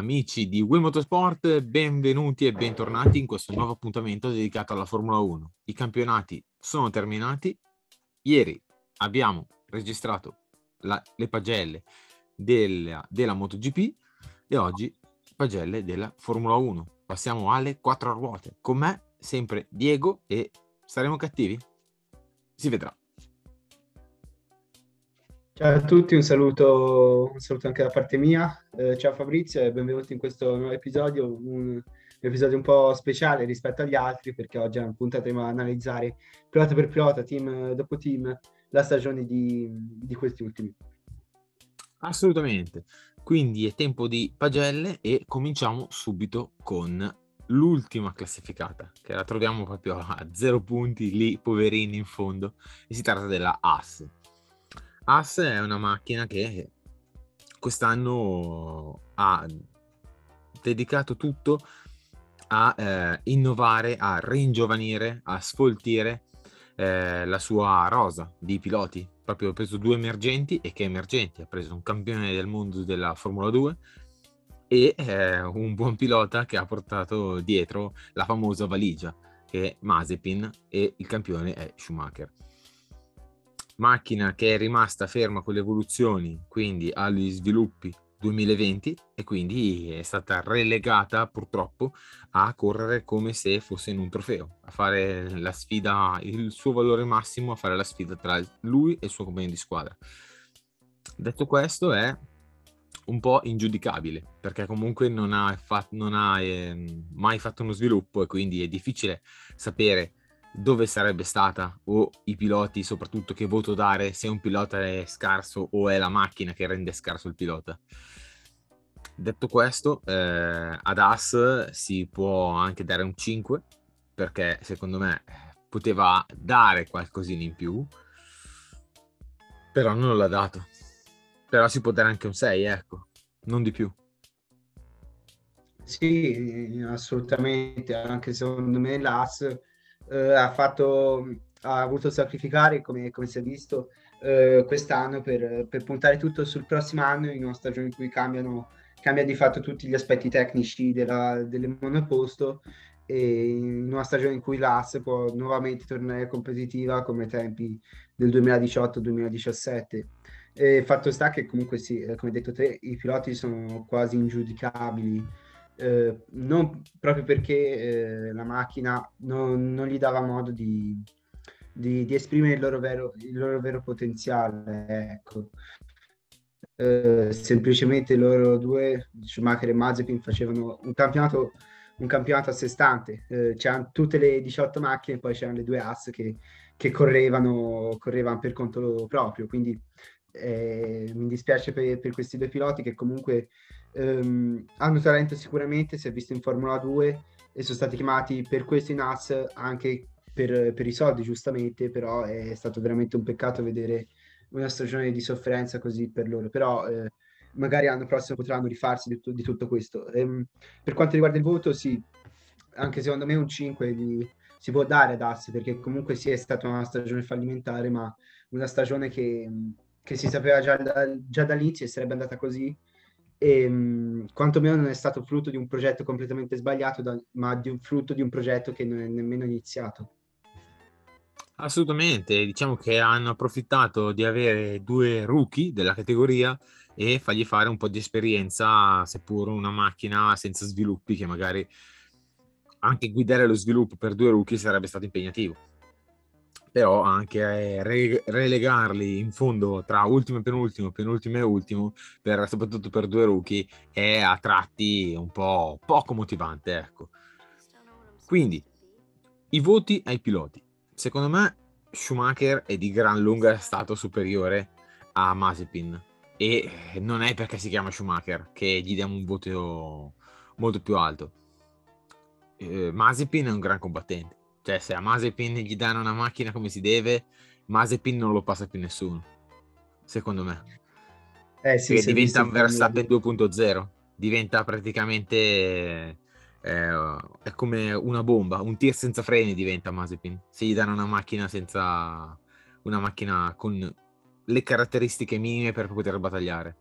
Amici di Wii Motorsport, benvenuti e bentornati in questo nuovo appuntamento dedicato alla Formula 1. I campionati sono terminati. Ieri abbiamo registrato la- le pagelle della, della MotoGP e oggi pagelle della Formula 1. Passiamo alle quattro ruote. Con me sempre Diego e saremo cattivi? Si vedrà. Ciao a tutti, un saluto, un saluto anche da parte mia. Eh, ciao Fabrizio e benvenuti in questo nuovo episodio, un, un episodio un po' speciale rispetto agli altri perché oggi punteremo a analizzare pilota per pilota, team dopo team, la stagione di, di questi ultimi. Assolutamente. Quindi è tempo di pagelle e cominciamo subito con l'ultima classificata, che la troviamo proprio a zero punti lì, poverini in fondo, e si tratta della AS. AS è una macchina che quest'anno ha dedicato tutto a eh, innovare, a ringiovanire, a sfoltire eh, la sua rosa di piloti. Proprio ha preso due emergenti e che emergenti? Ha preso un campione del mondo della Formula 2 e eh, un buon pilota che ha portato dietro la famosa valigia che è Mazepin e il campione è Schumacher. Macchina che è rimasta ferma con le evoluzioni, quindi agli sviluppi 2020 e quindi è stata relegata purtroppo a correre come se fosse in un trofeo, a fare la sfida, il suo valore massimo, a fare la sfida tra lui e il suo compagno di squadra. Detto questo è un po' ingiudicabile perché comunque non ha, fa- non ha ehm, mai fatto uno sviluppo e quindi è difficile sapere dove sarebbe stata o i piloti soprattutto che voto dare se un pilota è scarso o è la macchina che rende scarso il pilota. Detto questo, eh, ad As si può anche dare un 5 perché secondo me poteva dare qualcosina in più, però non l'ha dato. Però si può dare anche un 6, ecco, non di più. Sì, assolutamente, anche secondo me l'AS eh, ha fatto, ha voluto sacrificare, come, come si è visto, eh, quest'anno per, per puntare tutto sul prossimo anno in una stagione in cui cambiano, cambia di fatto tutti gli aspetti tecnici della, del monoposto e in una stagione in cui l'AS può nuovamente tornare competitiva come tempi del 2018-2017. E fatto sta che comunque sì, eh, come detto te, i piloti sono quasi ingiudicabili, eh, non proprio perché eh, la macchina non, non gli dava modo di, di, di esprimere il loro vero, il loro vero potenziale, ecco. Eh, semplicemente loro due, Schumacher e Mazepin, facevano un campionato, un campionato a sé stante. Eh, c'erano tutte le 18 macchine, poi c'erano le due AS che, che correvano, correvano per conto proprio. Quindi eh, mi dispiace per, per, questi due piloti che comunque ehm, hanno talento sicuramente, si è visto in Formula 2 e sono stati chiamati per questo in AS anche per, per i soldi giustamente, però è stato veramente un peccato vedere una stagione di sofferenza così per loro, però eh, magari l'anno prossimo potranno rifarsi di, di tutto questo. Ehm, per quanto riguarda il voto, sì, anche secondo me un 5 di, si può dare ad Ass perché comunque sì è stata una stagione fallimentare, ma una stagione che, che si sapeva già, da, già dall'inizio e sarebbe andata così. E mh, quantomeno non è stato frutto di un progetto completamente sbagliato, da, ma di un frutto di un progetto che non è nemmeno iniziato. Assolutamente, diciamo che hanno approfittato di avere due rookie della categoria e fargli fare un po' di esperienza, seppur una macchina senza sviluppi, che magari anche guidare lo sviluppo per due rookie sarebbe stato impegnativo. Però anche eh, re- relegarli in fondo tra ultimo e penultimo, penultimo e ultimo, per, soprattutto per due rookie, è a tratti un po' poco motivante, ecco. Quindi, i voti ai piloti. Secondo me Schumacher è di gran lunga stato superiore a Mazepin e non è perché si chiama Schumacher che gli diamo un voto molto più alto. Eh, Mazepin è un gran combattente cioè, se a Mazepin gli danno una macchina come si deve, Mazepin non lo passa più nessuno. Secondo me. Eh sì, Perché diventa un Verstappen 2.0. Diventa praticamente... Eh, è come una bomba, un tir senza freni diventa Mazepin. Se gli danno una macchina senza... Una macchina con le caratteristiche minime per poter battagliare.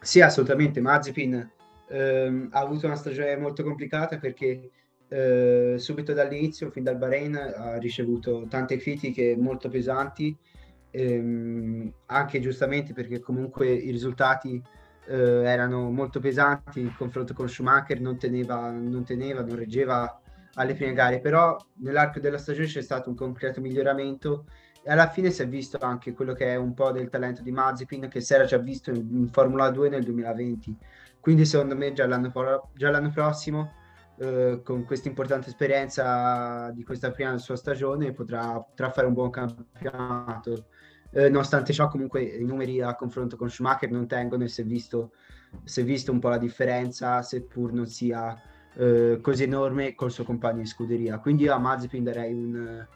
Sì, assolutamente. Mazepin ehm, ha avuto una stagione molto complicata perché eh, subito dall'inizio, fin dal Bahrain, ha ricevuto tante critiche molto pesanti, ehm, anche giustamente perché comunque i risultati eh, erano molto pesanti, il confronto con Schumacher non teneva, non teneva, non reggeva alle prime gare, però nell'arco della stagione c'è stato un concreto miglioramento e alla fine si è visto anche quello che è un po' del talento di Mazepin che si era già visto in, in Formula 2 nel 2020. Quindi secondo me già l'anno, già l'anno prossimo eh, con questa importante esperienza di questa prima sua stagione potrà, potrà fare un buon campionato. Eh, nonostante ciò, comunque i numeri a confronto con Schumacher non tengono e si è visto, si è visto un po' la differenza, seppur non sia eh, così enorme col suo compagno in scuderia. Quindi a Mazepin darei un,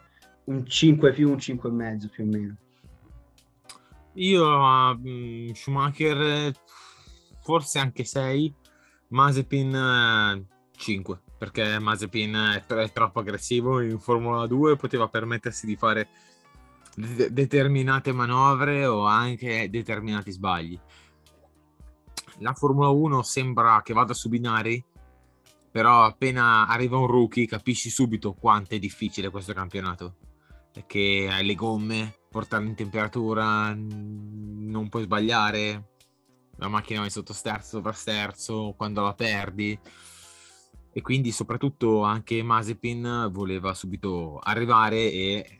un 5 più, un 5,5 più o meno. Io a um, Schumacher forse anche 6, Mazepin 5 perché Mazepin è, è, troppo aggressivo in Formula 2 poteva permettersi di fare de- determinate manovre o anche determinati sbagli. La Formula 1 sembra che vada su binari però appena arriva un rookie capisci subito quanto è difficile questo campionato. Perché hai le gomme portarle in temperatura non puoi sbagliare la macchina va in sottosterzo sopra sterzo quando la perdi e quindi soprattutto anche Mazepin voleva subito arrivare e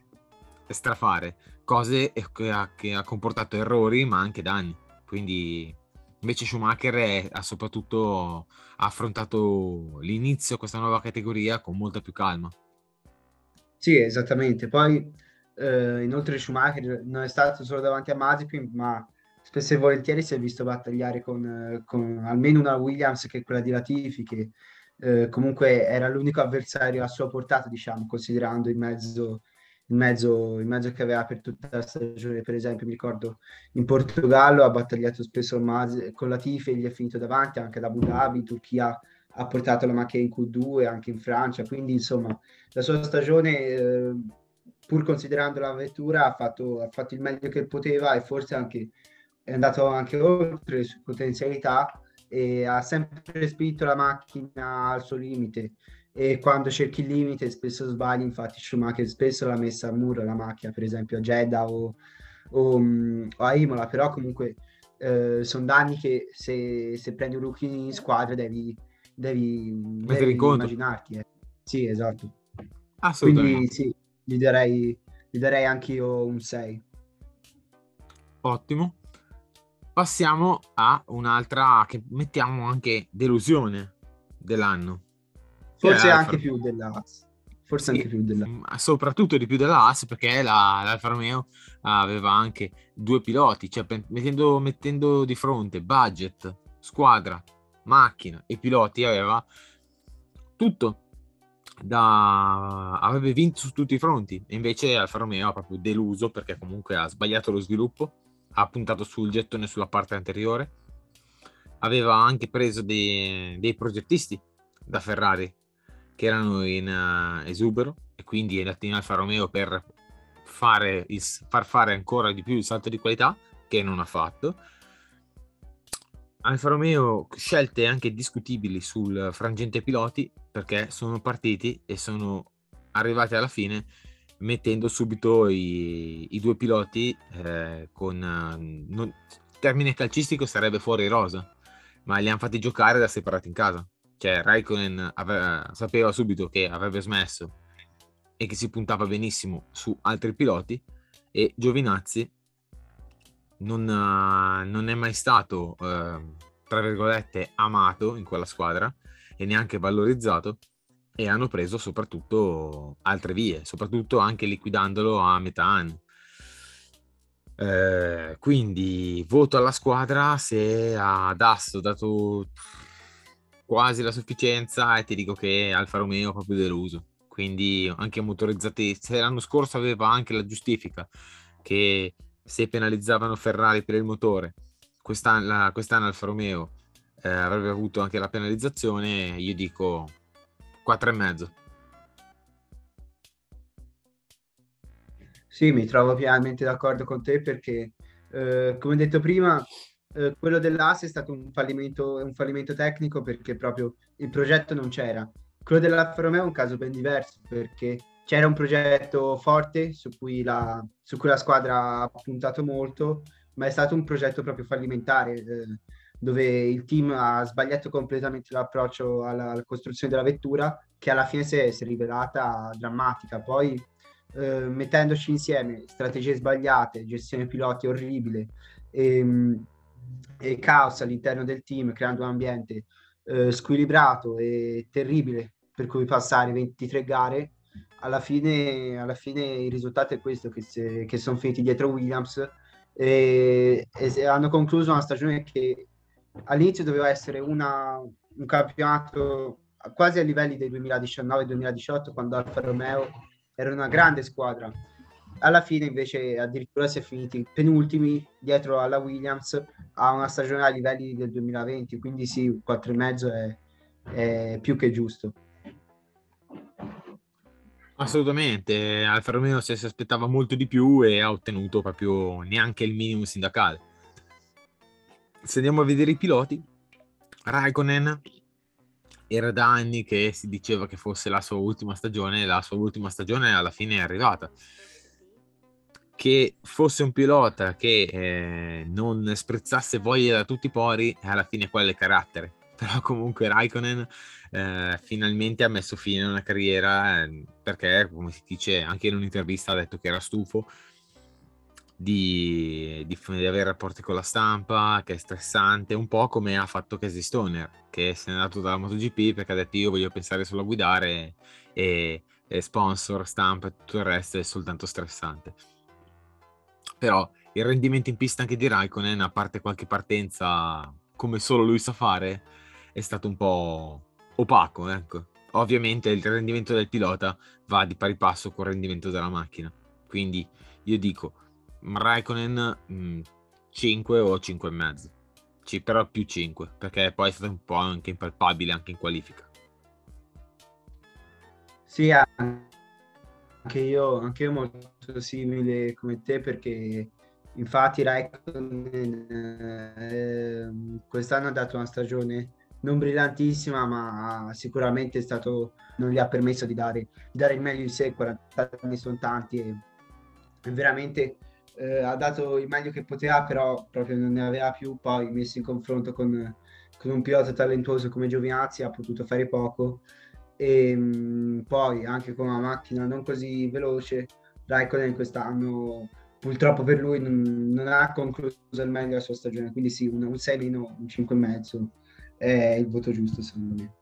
strafare cose che ha, che ha comportato errori ma anche danni. Quindi invece Schumacher è, ha soprattutto affrontato l'inizio questa nuova categoria con molta più calma. Sì esattamente. Poi eh, inoltre Schumacher non è stato solo davanti a Mazepin ma spesso e volentieri si è visto battagliare con, con almeno una Williams che è quella di Latifi che eh, comunque era l'unico avversario a sua portata, diciamo, considerando il mezzo, il mezzo, il mezzo che aveva per tutta la stagione. Per esempio, mi ricordo in Portogallo ha battagliato spesso con la Tife, gli è finito davanti anche ad Abu Dhabi, in Turchia ha portato la macchina in Q2, anche in Francia, quindi insomma la sua stagione, eh, pur considerando la vettura, ha fatto, ha fatto il meglio che poteva e forse anche è andato anche oltre le sue potenzialità e ha sempre spinto la macchina al suo limite e quando cerchi il limite spesso sbagli, infatti Schumacher spesso l'ha messa a muro la macchina, per esempio a Jeddah o, o, o a Imola, però comunque eh, sono danni che se, se, prendi un rookie in squadra devi, devi, devi immaginarti. Eh. Sì, esatto. Quindi sì, gli darei, gli darei anche io un 6. Ottimo passiamo a un'altra che mettiamo anche delusione dell'anno. Forse anche più della Forse anche più della Soprattutto di più della AS perché la, l'Alfa Romeo aveva anche due piloti, cioè mettendo, mettendo di fronte budget, squadra, macchina e piloti aveva tutto. Da... avrebbe vinto su tutti i fronti e invece Alfa Romeo ha proprio deluso perché comunque ha sbagliato lo sviluppo ha puntato sul gettone sulla parte anteriore. Aveva anche preso dei, dei progettisti da Ferrari che erano in uh, esubero e quindi è andato in Alfa Romeo per fare il, far fare ancora di più il salto di qualità che non ha fatto. Alfa Romeo scelte anche discutibili sul frangente piloti perché sono partiti e sono arrivati alla fine mettendo subito i, i due piloti eh, con non, termine calcistico sarebbe fuori rosa ma li hanno fatti giocare da separati in casa. Cioè Raikkonen aveva, sapeva subito che avrebbe smesso e che si puntava benissimo su altri piloti e Giovinazzi non, eh, non è mai stato, eh, tra virgolette, amato in quella squadra e neanche valorizzato e hanno preso soprattutto altre vie, soprattutto anche liquidandolo a metà anno. Eh, quindi voto alla squadra se ad Asso ho dato quasi la sufficienza e ti dico che Alfa Romeo è proprio deluso quindi anche motorizzati se l'anno scorso aveva anche la giustifica che se penalizzavano Ferrari per il motore quest'anno, quest'anno Alfa Romeo eh, avrebbe avuto anche la penalizzazione io dico 4,5 Sì, mi trovo pienamente d'accordo con te perché, eh, come detto prima, eh, quello dell'AS è stato un fallimento, un fallimento tecnico perché proprio il progetto non c'era. Quello dell'Alfa Romeo è un caso ben diverso perché c'era un progetto forte su cui la, su cui la squadra ha puntato molto, ma è stato un progetto proprio fallimentare. Eh, dove il team ha sbagliato completamente l'approccio alla, alla costruzione della vettura, che alla fine si è, si è rivelata drammatica. Poi eh, mettendoci insieme strategie sbagliate, gestione piloti orribile e, ehm, e caos all'interno del team, creando un ambiente eh, squilibrato e terribile per cui passare 23 gare, alla fine, alla fine il risultato è questo, che, se, che sono finiti dietro Williams e, e hanno concluso una stagione che all'inizio doveva essere una, un campionato quasi a livelli del 2019-2018 quando Alfa Romeo era una grande squadra. Alla fine invece addirittura si è finiti penultimi dietro alla Williams a una stagione a livelli del 2020, quindi sì, 4,5 è, è più che giusto. Assolutamente, Alfa Romeo si aspettava molto di più e ha ottenuto proprio neanche il minimo sindacale. Se andiamo a vedere i piloti, Raikkonen era da anni che si diceva che fosse la sua ultima stagione, la sua ultima stagione alla fine è arrivata. Che fosse un pilota che eh, non sprezzasse voglia da tutti i pori, alla fine quello è carattere. Però comunque Raikkonen eh, finalmente ha messo fine a una carriera eh, perché, come si dice anche in un'intervista, ha detto che era stufo di, di, di, avere rapporti con la stampa, che è stressante, un po' come ha fatto Casey Stoner, che se n'è andato dalla MotoGP perché ha detto io voglio pensare solo a guidare e, e sponsor, stampa e tutto il resto è soltanto stressante. Però il rendimento in pista anche di Raikkonen, a parte qualche partenza come solo lui sa fare, è stato un po' opaco, ecco. Ovviamente il rendimento del pilota va di pari passo col rendimento della macchina. Quindi io dico Raikkonen mh, 5 o 5,5. Sì, però più 5, perché poi è stato un po' anche impalpabile anche in qualifica. Sì, anche io, anche io molto simile come te perché infatti Raikkonen eh, quest'anno ha dato una stagione non brillantissima ma sicuramente è stato, non gli ha permesso di dare, di dare il meglio di sé, 40 anni sono tanti e veramente eh, ha dato il meglio che poteva, però proprio non ne aveva più. Poi messo in confronto con, con un pilota talentuoso come Giovinazzi ha potuto fare poco. E mh, mm, poi anche con una macchina non così veloce, Raikkonen quest'anno purtroppo per lui non, non, ha concluso il meglio la sua stagione. Quindi sì, un, un 6 meno, un 5,5 è il voto giusto secondo me.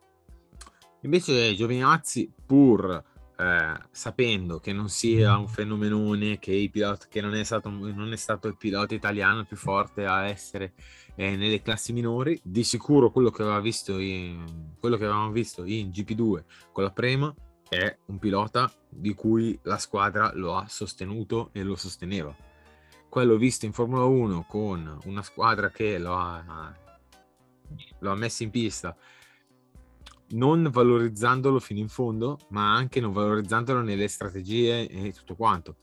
Invece Giovinazzi, pur eh, sapendo che non sia un fenomenone, che, piloti, che non, è stato, non, è stato, il pilota italiano più forte a essere eh, nelle classi minori, di sicuro quello che, aveva visto in, quello che avevamo visto in GP2 con la Prema è un pilota di cui la squadra lo ha sostenuto e lo sosteneva. Quello visto in Formula 1 con una squadra che lo ha, lo ha messo in pista non valorizzandolo fino in fondo, ma anche non valorizzandolo nelle strategie e tutto quanto.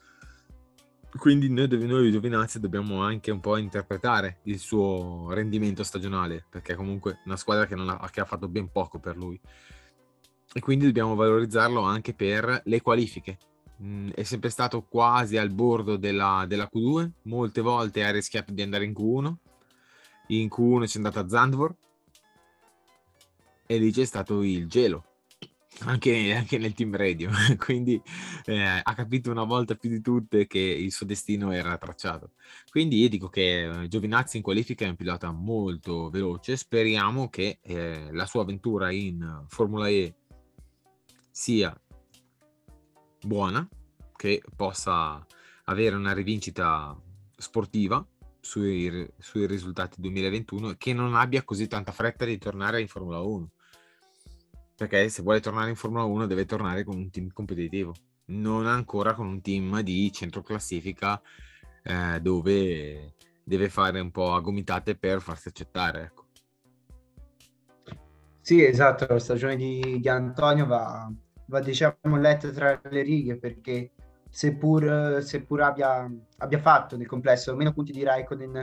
Quindi noi, noi Giovinazzi dobbiamo anche un po' interpretare il suo rendimento stagionale, perché è comunque una squadra che, ha, che ha fatto ben poco per lui. E quindi dobbiamo valorizzarlo anche per le qualifiche. Mm, è sempre stato quasi al bordo della, della Q2, molte volte ha rischiato di andare in Q1, in Q1 c'è andata a Zandvoort, e lì c'è stato il gelo. anche, anche nel team radio, quindi eh, ha capito una volta più di tutte che il suo destino era tracciato. Quindi io dico che eh, Giovinazzi in qualifica è un pilota molto veloce, speriamo che eh, la sua avventura in Formula E sia buona, che possa avere una rivincita sportiva sui, sui risultati 2021 e che non abbia così tanta fretta di tornare in Formula 1 perché se vuole tornare in Formula 1 deve tornare con un team competitivo, non ancora con un team di centro classifica eh, dove deve fare un po' a gomitate per farsi accettare. Ecco. Sì, esatto, la stagione di, di Antonio va, va, diciamo letta tra le righe perché seppur, seppur abbia, abbia, fatto nel complesso meno punti di Raikkonen,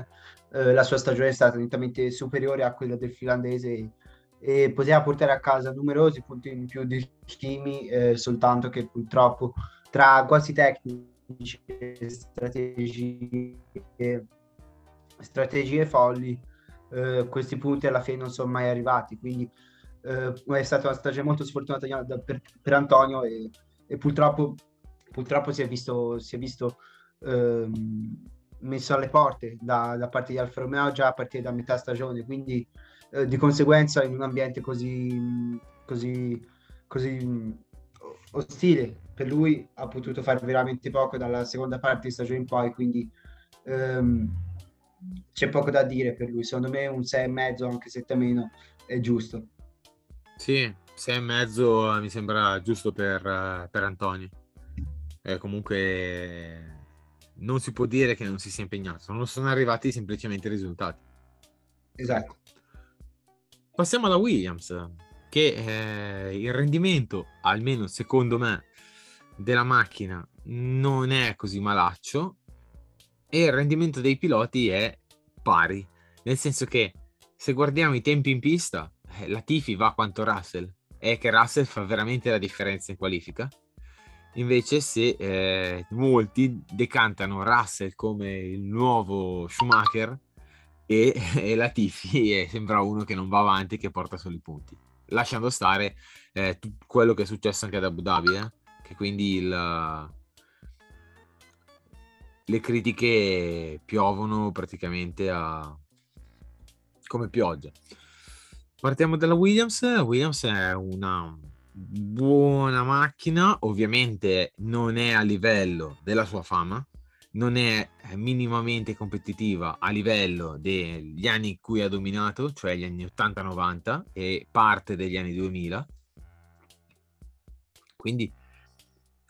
eh, la sua stagione è stata nettamente superiore a quella del finlandese e poteva portare a casa numerosi punti in più di Kimi, eh, soltanto che purtroppo tra guasti tecnici e strategie, strategie folli, eh, questi punti alla fine non sono mai arrivati. Quindi eh, è stata una stagione molto sfortunata per, per Antonio e, e, purtroppo, purtroppo si è visto, si è visto ehm, messo alle porte da, da parte di Alfa Romeo già a partire da metà stagione. Quindi eh, di conseguenza in un ambiente così, così, così ostile per lui ha potuto fare veramente poco dalla seconda parte di stagione in poi, quindi ehm, c'è poco da dire per lui. Secondo me un 6,5, anche 7 meno, è giusto. Sì, 6,5 mi sembra giusto per, per Antonio. Eh, comunque non si può dire che non si sia impegnato, non sono arrivati semplicemente i risultati. Esatto. Passiamo alla Williams, che eh, il rendimento, almeno secondo me, della macchina non è così malaccio e il rendimento dei piloti è pari, nel senso che se guardiamo i tempi in pista, eh, la Tifi va quanto Russell, è che Russell fa veramente la differenza in qualifica. Invece se eh, molti decantano Russell come il nuovo Schumacher, e, e la Tifi sembra uno che non va avanti, che porta solo i punti. Lasciando stare eh, quello che è successo anche ad Abu Dhabi, eh? che quindi il, le critiche piovono praticamente a, come pioggia. Partiamo dalla Williams. Williams è una buona macchina, ovviamente non è a livello della sua fama, non è eh, minimamente competitiva a livello degli anni in cui ha dominato, cioè gli anni 80-90 e parte degli anni 2000. Quindi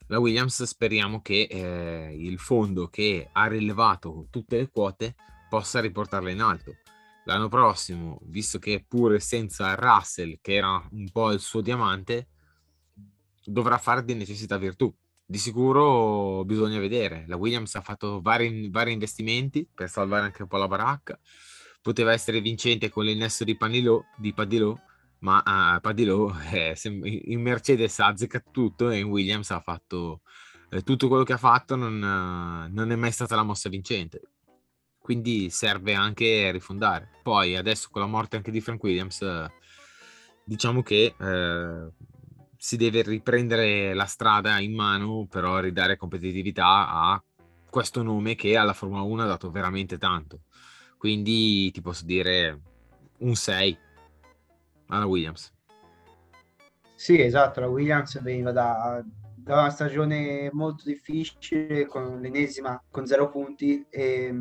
la Williams speriamo che eh, il fondo che ha rilevato tutte le quote possa riportarle in alto. L'anno prossimo, visto che pure senza Russell, che era un po' il suo diamante, dovrà fare di necessità virtù di sicuro bisogna vedere. La Williams ha fatto vari, vari, investimenti per salvare anche un po' la baracca. Poteva essere vincente con l'innesto di, Panilo, di Padilò, ma uh, Padilò eh, in Mercedes ha azzeccato tutto e in Williams ha fatto eh, tutto quello che ha fatto, non, non, è mai stata la mossa vincente. Quindi serve anche rifondare. Poi adesso con la morte anche di Frank Williams, diciamo che eh, si deve riprendere la strada in mano, però ridare competitività a questo nome che alla Formula 1 ha dato veramente tanto. Quindi ti posso dire un 6 alla Williams. Sì, esatto, la Williams veniva da, da una stagione molto difficile con l'ennesima con zero punti e,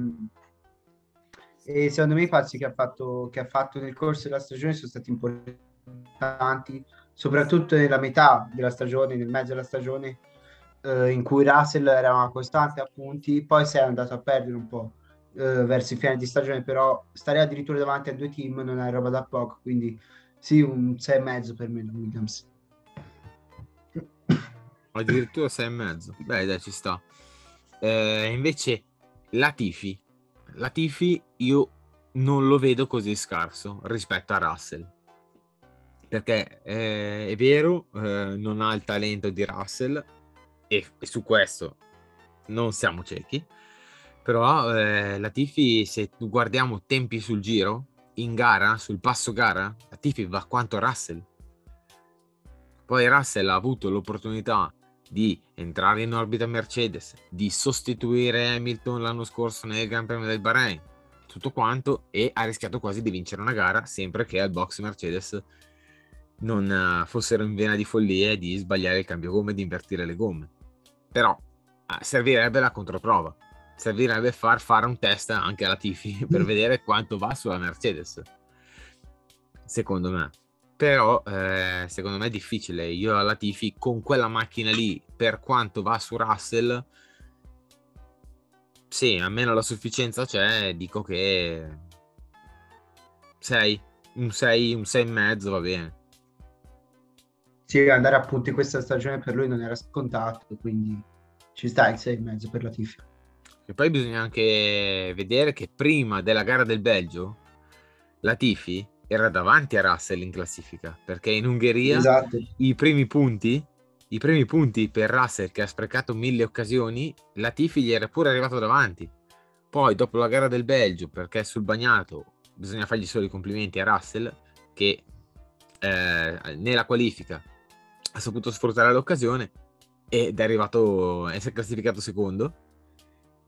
e secondo me i passi che ha, fatto, che ha fatto nel corso della stagione sono stati importanti soprattutto nella metà della stagione, nel mezzo della stagione, eh, in cui Russell era una costante a punti, poi si è andato a perdere un po' eh, verso il fine di stagione, però stare addirittura davanti a due team non è roba da poco, quindi sì, un 6,5 per me Williams. Addirittura 6,5, beh dai ci sta. Eh, invece la Tifi, la Tifi io non lo vedo così scarso rispetto a Russell perché eh, è vero, eh, non ha il talento di Russell e, e su questo non siamo ciechi, però eh, la Tifi, se guardiamo tempi sul giro, in gara, sul passo gara, la Tifi va quanto Russell. Poi Russell ha avuto l'opportunità di entrare in orbita Mercedes, di sostituire Hamilton l'anno scorso nel Gran Premio del Bahrain, tutto quanto, e ha rischiato quasi di vincere una gara sempre che al box Mercedes non eh, fossero in vena di follie di sbagliare il cambio gomme e di invertire le gomme. Però eh, servirebbe la controprova, servirebbe far fare un test anche alla Tifi per vedere quanto va sulla Mercedes, secondo me però eh, secondo me è difficile. Io alla Tifi con quella macchina lì, per quanto va su Russell, sì, almeno la sufficienza c'è, dico che 6, un 6, un 6 e mezzo va bene. Sì, andare a punti questa stagione per lui non era scontato, quindi ci sta il 6 e mezzo per la Tifi. E poi bisogna anche vedere che prima della gara del Belgio, la Tifi era davanti a Russell in classifica perché in Ungheria esatto. i primi punti i primi punti per Russell che ha sprecato mille occasioni la Tifi gli era pure arrivato davanti poi dopo la gara del Belgio perché sul bagnato bisogna fargli solo i complimenti a Russell che eh, nella qualifica ha saputo sfruttare l'occasione ed è arrivato è classificato secondo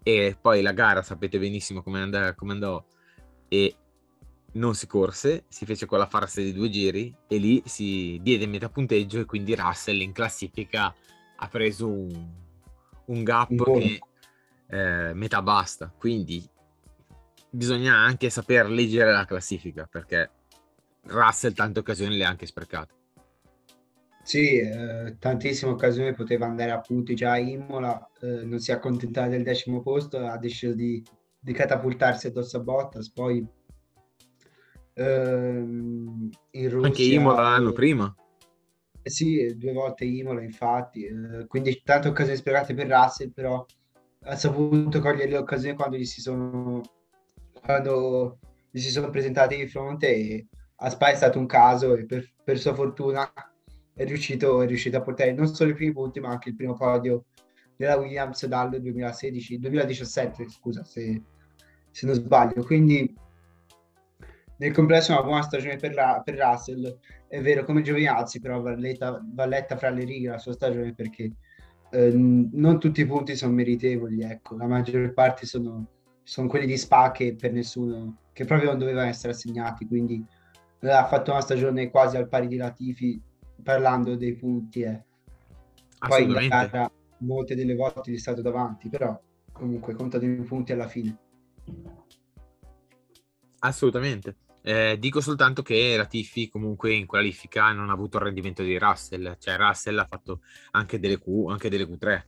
e poi la gara sapete benissimo come andò, come andò e non si corse, si fece quella farsa di due giri e lì si diede metà punteggio e quindi Russell in classifica ha preso un, un gap un che eh, metà basta. Quindi bisogna anche saper leggere la classifica perché Russell tante occasioni le ha anche sprecate. Sì, eh, tantissime occasioni poteva andare a punti già a Imola, eh, non si è accontentata del decimo posto, ha deciso di, di catapultarsi addosso a Bottas, poi ehm, in Russia. Anche Imola l'anno prima. Eh sì, due volte Imola, infatti. Eh, quindi tante occasioni sprecate per Russell, però ha saputo cogliere le occasioni quando gli si sono, quando gli si sono presentati di fronte e a Spa è stato un caso e per, per sua fortuna è riuscito, è riuscito, a portare non solo i primi punti ma anche il primo podio della Williams dal 2016, 2017 scusa se, se non sbaglio. Quindi nel complesso una buona stagione per, la, per Russell. È vero, come Giovinazzi, però va letta, va letta fra le righe la sua stagione perché eh, non tutti i punti sono meritevoli, ecco, la maggior parte sono, sono quelli di Spa che per nessuno, che proprio non dovevano essere assegnati, quindi ha fatto una stagione quasi al pari di Latifi parlando dei punti. Eh. Poi in gara molte delle volte gli è stato davanti, però comunque contano i punti alla fine. Assolutamente. Eh, dico soltanto che la Tiffy comunque in qualifica non ha avuto il rendimento di Russell, cioè Russell ha fatto anche delle, Q, anche delle Q3.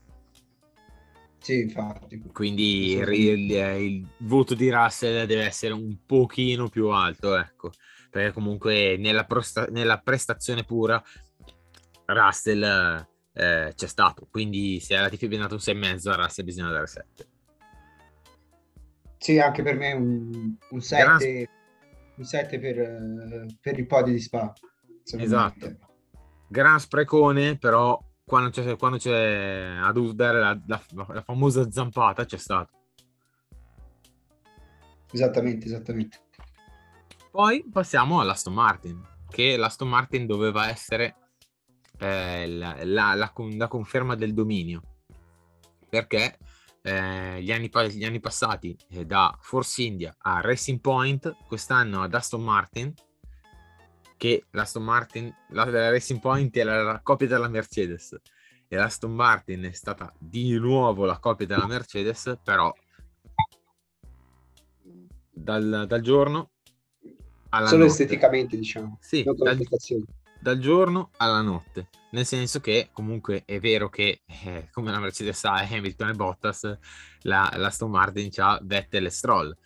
Sì, infatti. Quindi il, il, il, voto di Russell deve essere un pochino più alto, ecco, perché comunque nella, prosta- nella prestazione pura Russell eh, c'è stato, quindi se alla Tiffy è dato un 6,5 a Russell bisogna dare 7. Sì, anche per me un, un 7... Gran un 7 per, per il podio di Spa. Esatto. Me. Gran sprecone, però quando c'è, quando c'è a dovuto dare la, la, la, famosa zampata c'è stato. Esattamente, esattamente. Poi passiamo all'Aston Martin, che l'Aston Martin doveva essere eh, la, la, la, conferma del dominio, perché eh, gli, anni, gli, anni, passati eh, da Force India a Racing Point, quest'anno ad Aston Martin, che l'Aston Martin, la, la Racing Point era la copia della Mercedes. E l'Aston Martin è stata di nuovo la copia della Mercedes, però dal, dal giorno alla Solo notte. esteticamente, diciamo. Sì, dal, dal giorno alla notte nel senso che comunque è vero che eh, come la Mercedes ha Hamilton e Bottas, la, la Aston Martin ha Vettel e Stroll.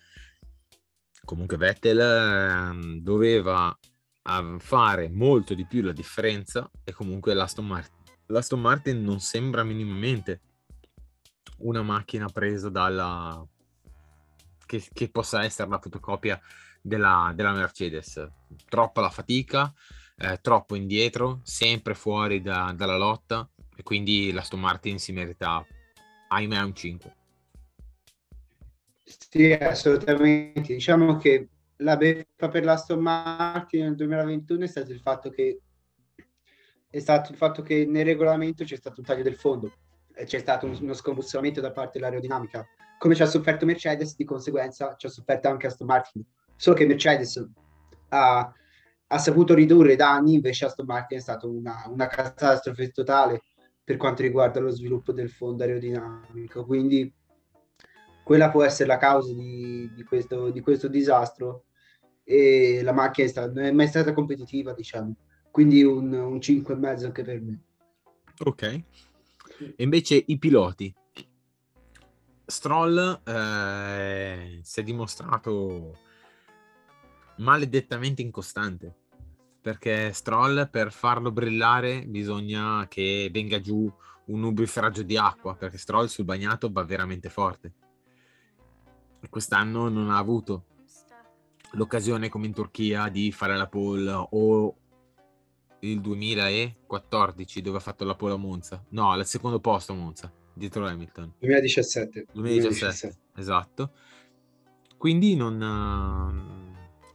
Comunque Vettel eh, doveva fare molto di più la differenza e comunque l'Aston Martin, l'Aston Martin non sembra minimamente una macchina presa dalla... Che, che possa essere la fotocopia della, della Mercedes. Troppa la fatica, eh, troppo indietro, sempre fuori da, dalla lotta e quindi l'Aston Martin si merita, ahimè, un 5. Sì, assolutamente. Diciamo che la beffa per l'Aston Martin nel 2021 è stato il fatto che è stato il fatto che nel regolamento c'è stato un taglio del fondo, c'è stato un- uno scombussolamento da parte dell'aerodinamica. Come ci ha sofferto Mercedes, di conseguenza ci ha sofferto anche Aston Martin. Solo che Mercedes ha, ha saputo ridurre i danni, invece Aston Martin è stata una, una catastrofe totale per quanto riguarda lo sviluppo del fondo aerodinamico. Quindi quella può essere la causa di, di questo, di questo disastro e la macchina è stata- non è mai stata competitiva, diciamo. Quindi un, un 5,5 anche per me. Ok. E invece i piloti. Stroll eh, si è dimostrato maledettamente incostante. Perché Stroll per farlo brillare bisogna che venga giù un nubifragio di acqua. Perché Stroll sul bagnato va veramente forte. E quest'anno non ha avuto l'occasione come in Turchia di fare la pole o il 2014 dove ha fatto la pole a Monza. No, al secondo posto a Monza, dietro Hamilton. 2017. 2017, esatto. Quindi non...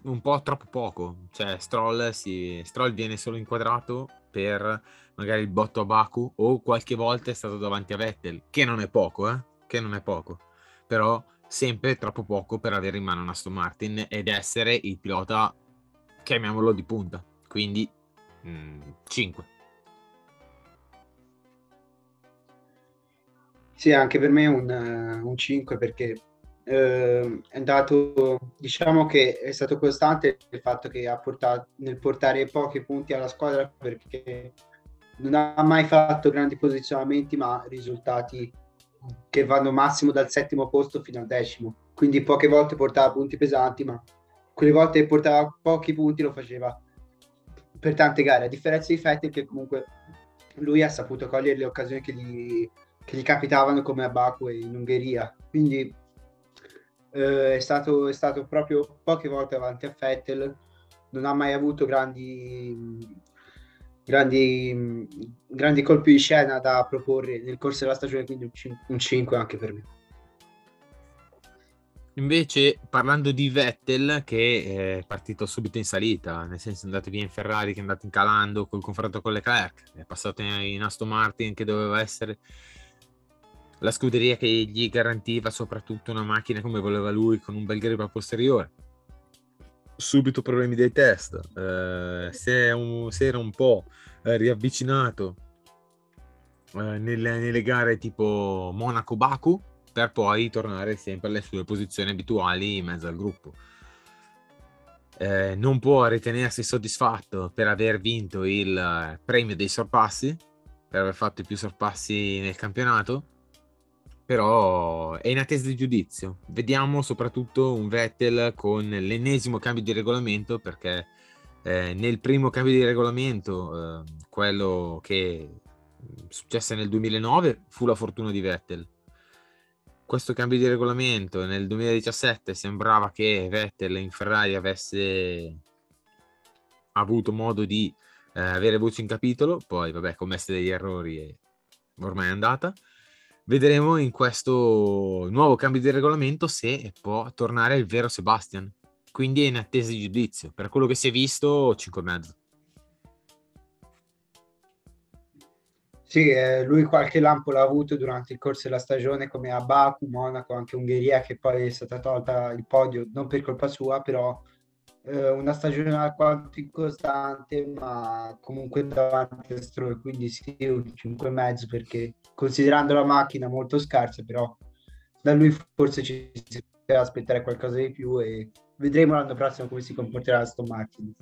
un po' troppo poco. Cioè, Stroll, si, Stroll viene solo inquadrato per magari il botto a Baku o qualche volta è stato davanti a Vettel, che non è poco, eh? Che non è poco. Però sempre troppo poco per avere in mano un Aston Martin ed essere il pilota, chiamiamolo di punta. Quindi 5. Sì, anche per me un, un 5 perché eh, è andato, diciamo che è stato costante il fatto che ha portato nel portare pochi punti alla squadra perché non ha mai fatto grandi posizionamenti, ma risultati che vanno massimo dal settimo posto fino al decimo. Quindi poche volte portava punti pesanti, ma quelle volte che portava pochi punti lo faceva per tante gare, a differenza di Vettel che comunque lui ha saputo cogliere le occasioni che gli, che gli capitavano come a Baku e in Ungheria. Quindi eh, è, stato, è stato proprio poche volte avanti a Vettel, non ha mai avuto grandi, grandi, grandi colpi di scena da proporre nel corso della stagione, quindi un, cin- un 5 anche per me. Invece, parlando di Vettel, che è partito subito in salita, nel senso è andato via in Ferrari, che è andato incalando col confronto con Leclerc, è passato in Aston Martin, che doveva essere la scuderia che gli garantiva soprattutto una macchina come voleva lui, con un bel grip a posteriore. Subito problemi dei test, eh, si, era un po' eh, riavvicinato eh, nelle, nelle gare tipo Monaco-Baku, per poi tornare sempre alle sue posizioni abituali in mezzo al gruppo. Eh, non può ritenersi soddisfatto per aver vinto il eh, premio dei sorpassi, per aver fatto i più sorpassi nel campionato, però è in attesa di giudizio. Vediamo soprattutto un Vettel con l'ennesimo cambio di regolamento, perché eh, nel primo cambio di regolamento, eh, quello che successe nel 2009, fu la fortuna di Vettel questo cambio di regolamento nel 2017 sembrava che Vettel in Ferrari avesse avuto modo di eh, avere voce in capitolo, poi vabbè, commesse degli errori e ormai è andata. Vedremo in questo nuovo cambio di regolamento se può tornare il vero Sebastian. Quindi è in attesa di giudizio. Per quello che si è visto, 5,5. Sì, eh, lui qualche lampo l'ha avuto durante il corso della stagione come a Baku, Monaco, anche Ungheria che poi è stata tolta il podio non per colpa sua, però eh, una stagione alquanto incostante, ma comunque davanti a Stroll, quindi sì, un 5,5 perché considerando la macchina molto scarsa, però da lui forse ci si poteva aspettare qualcosa di più e vedremo l'anno prossimo come si comporterà Aston Martin.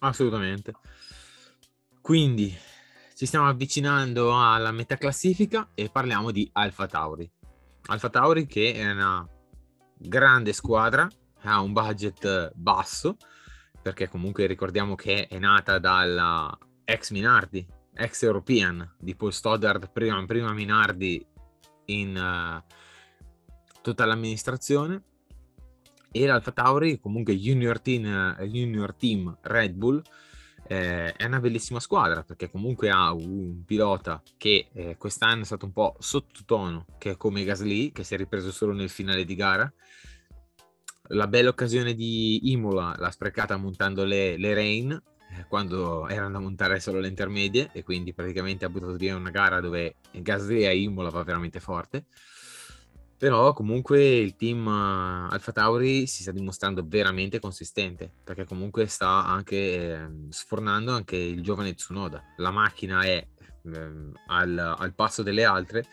Assolutamente. Quindi ci stiamo avvicinando alla metà classifica e parliamo di Alfa Tauri. Alfa Tauri che è una grande squadra, ha un budget basso, perché comunque ricordiamo che è nata dalla ex Minardi, ex European di Paul Stoddard, prima, prima Minardi in uh, tutta l'amministrazione. E l'Alfa Tauri, comunque junior team, junior team Red Bull, eh, è una bellissima squadra perché comunque ha un pilota che eh, quest'anno è stato un po' sottotono, che è come Gasly, che si è ripreso solo nel finale di gara. La bella occasione di Imola l'ha sprecata montando le, le Rain eh, quando erano da montare solo le intermedie e quindi praticamente ha buttato via una gara dove Gasly a Imola va veramente forte. Però comunque il team uh, Alfa Tauri si sta dimostrando veramente consistente perché comunque sta anche eh, sfornando anche il giovane Tsunoda. La macchina è eh, al, al, passo delle altre,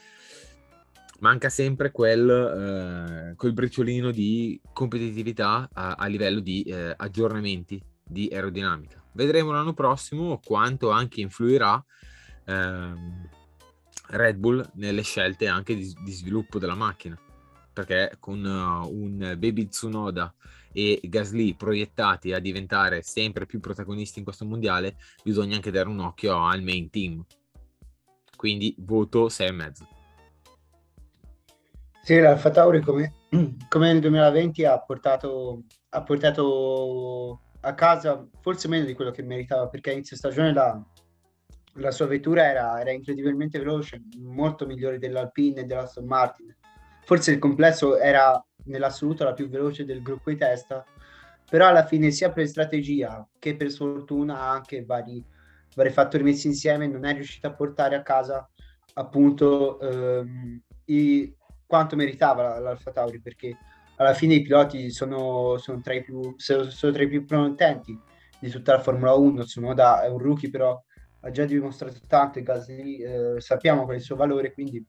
manca sempre quel, eh, quel briciolino di competitività a, a livello di eh, aggiornamenti di aerodinamica. Vedremo l'anno prossimo quanto anche influirà ehm, Red Bull nelle scelte anche di, di sviluppo della macchina. Perché con uh, un Baby Tsunoda e Gasly proiettati a diventare sempre più protagonisti in questo mondiale bisogna anche dare un occhio al main team. Quindi voto 6,5 sì, l'Alfa Tauri come, come nel 2020 ha portato, ha portato a casa forse meno di quello che meritava perché inizio stagione la, la sua vettura era, era, incredibilmente veloce, molto migliore dell'Alpine e dell'Aston Martin. Forse il complesso era nell'assoluto la più veloce del gruppo di testa, però alla fine sia per strategia che per sfortuna anche vari, vari fattori messi insieme non è riuscita a portare a casa appunto ehm, i, quanto meritava l'Alfa Tauri perché alla fine i piloti sono, sono, tra, i più, sono, tra i più promettenti di tutta la Formula 1. Tsunoda è un rookie, però ha già dimostrato tanto e Gasly eh, sappiamo qual è il suo valore, quindi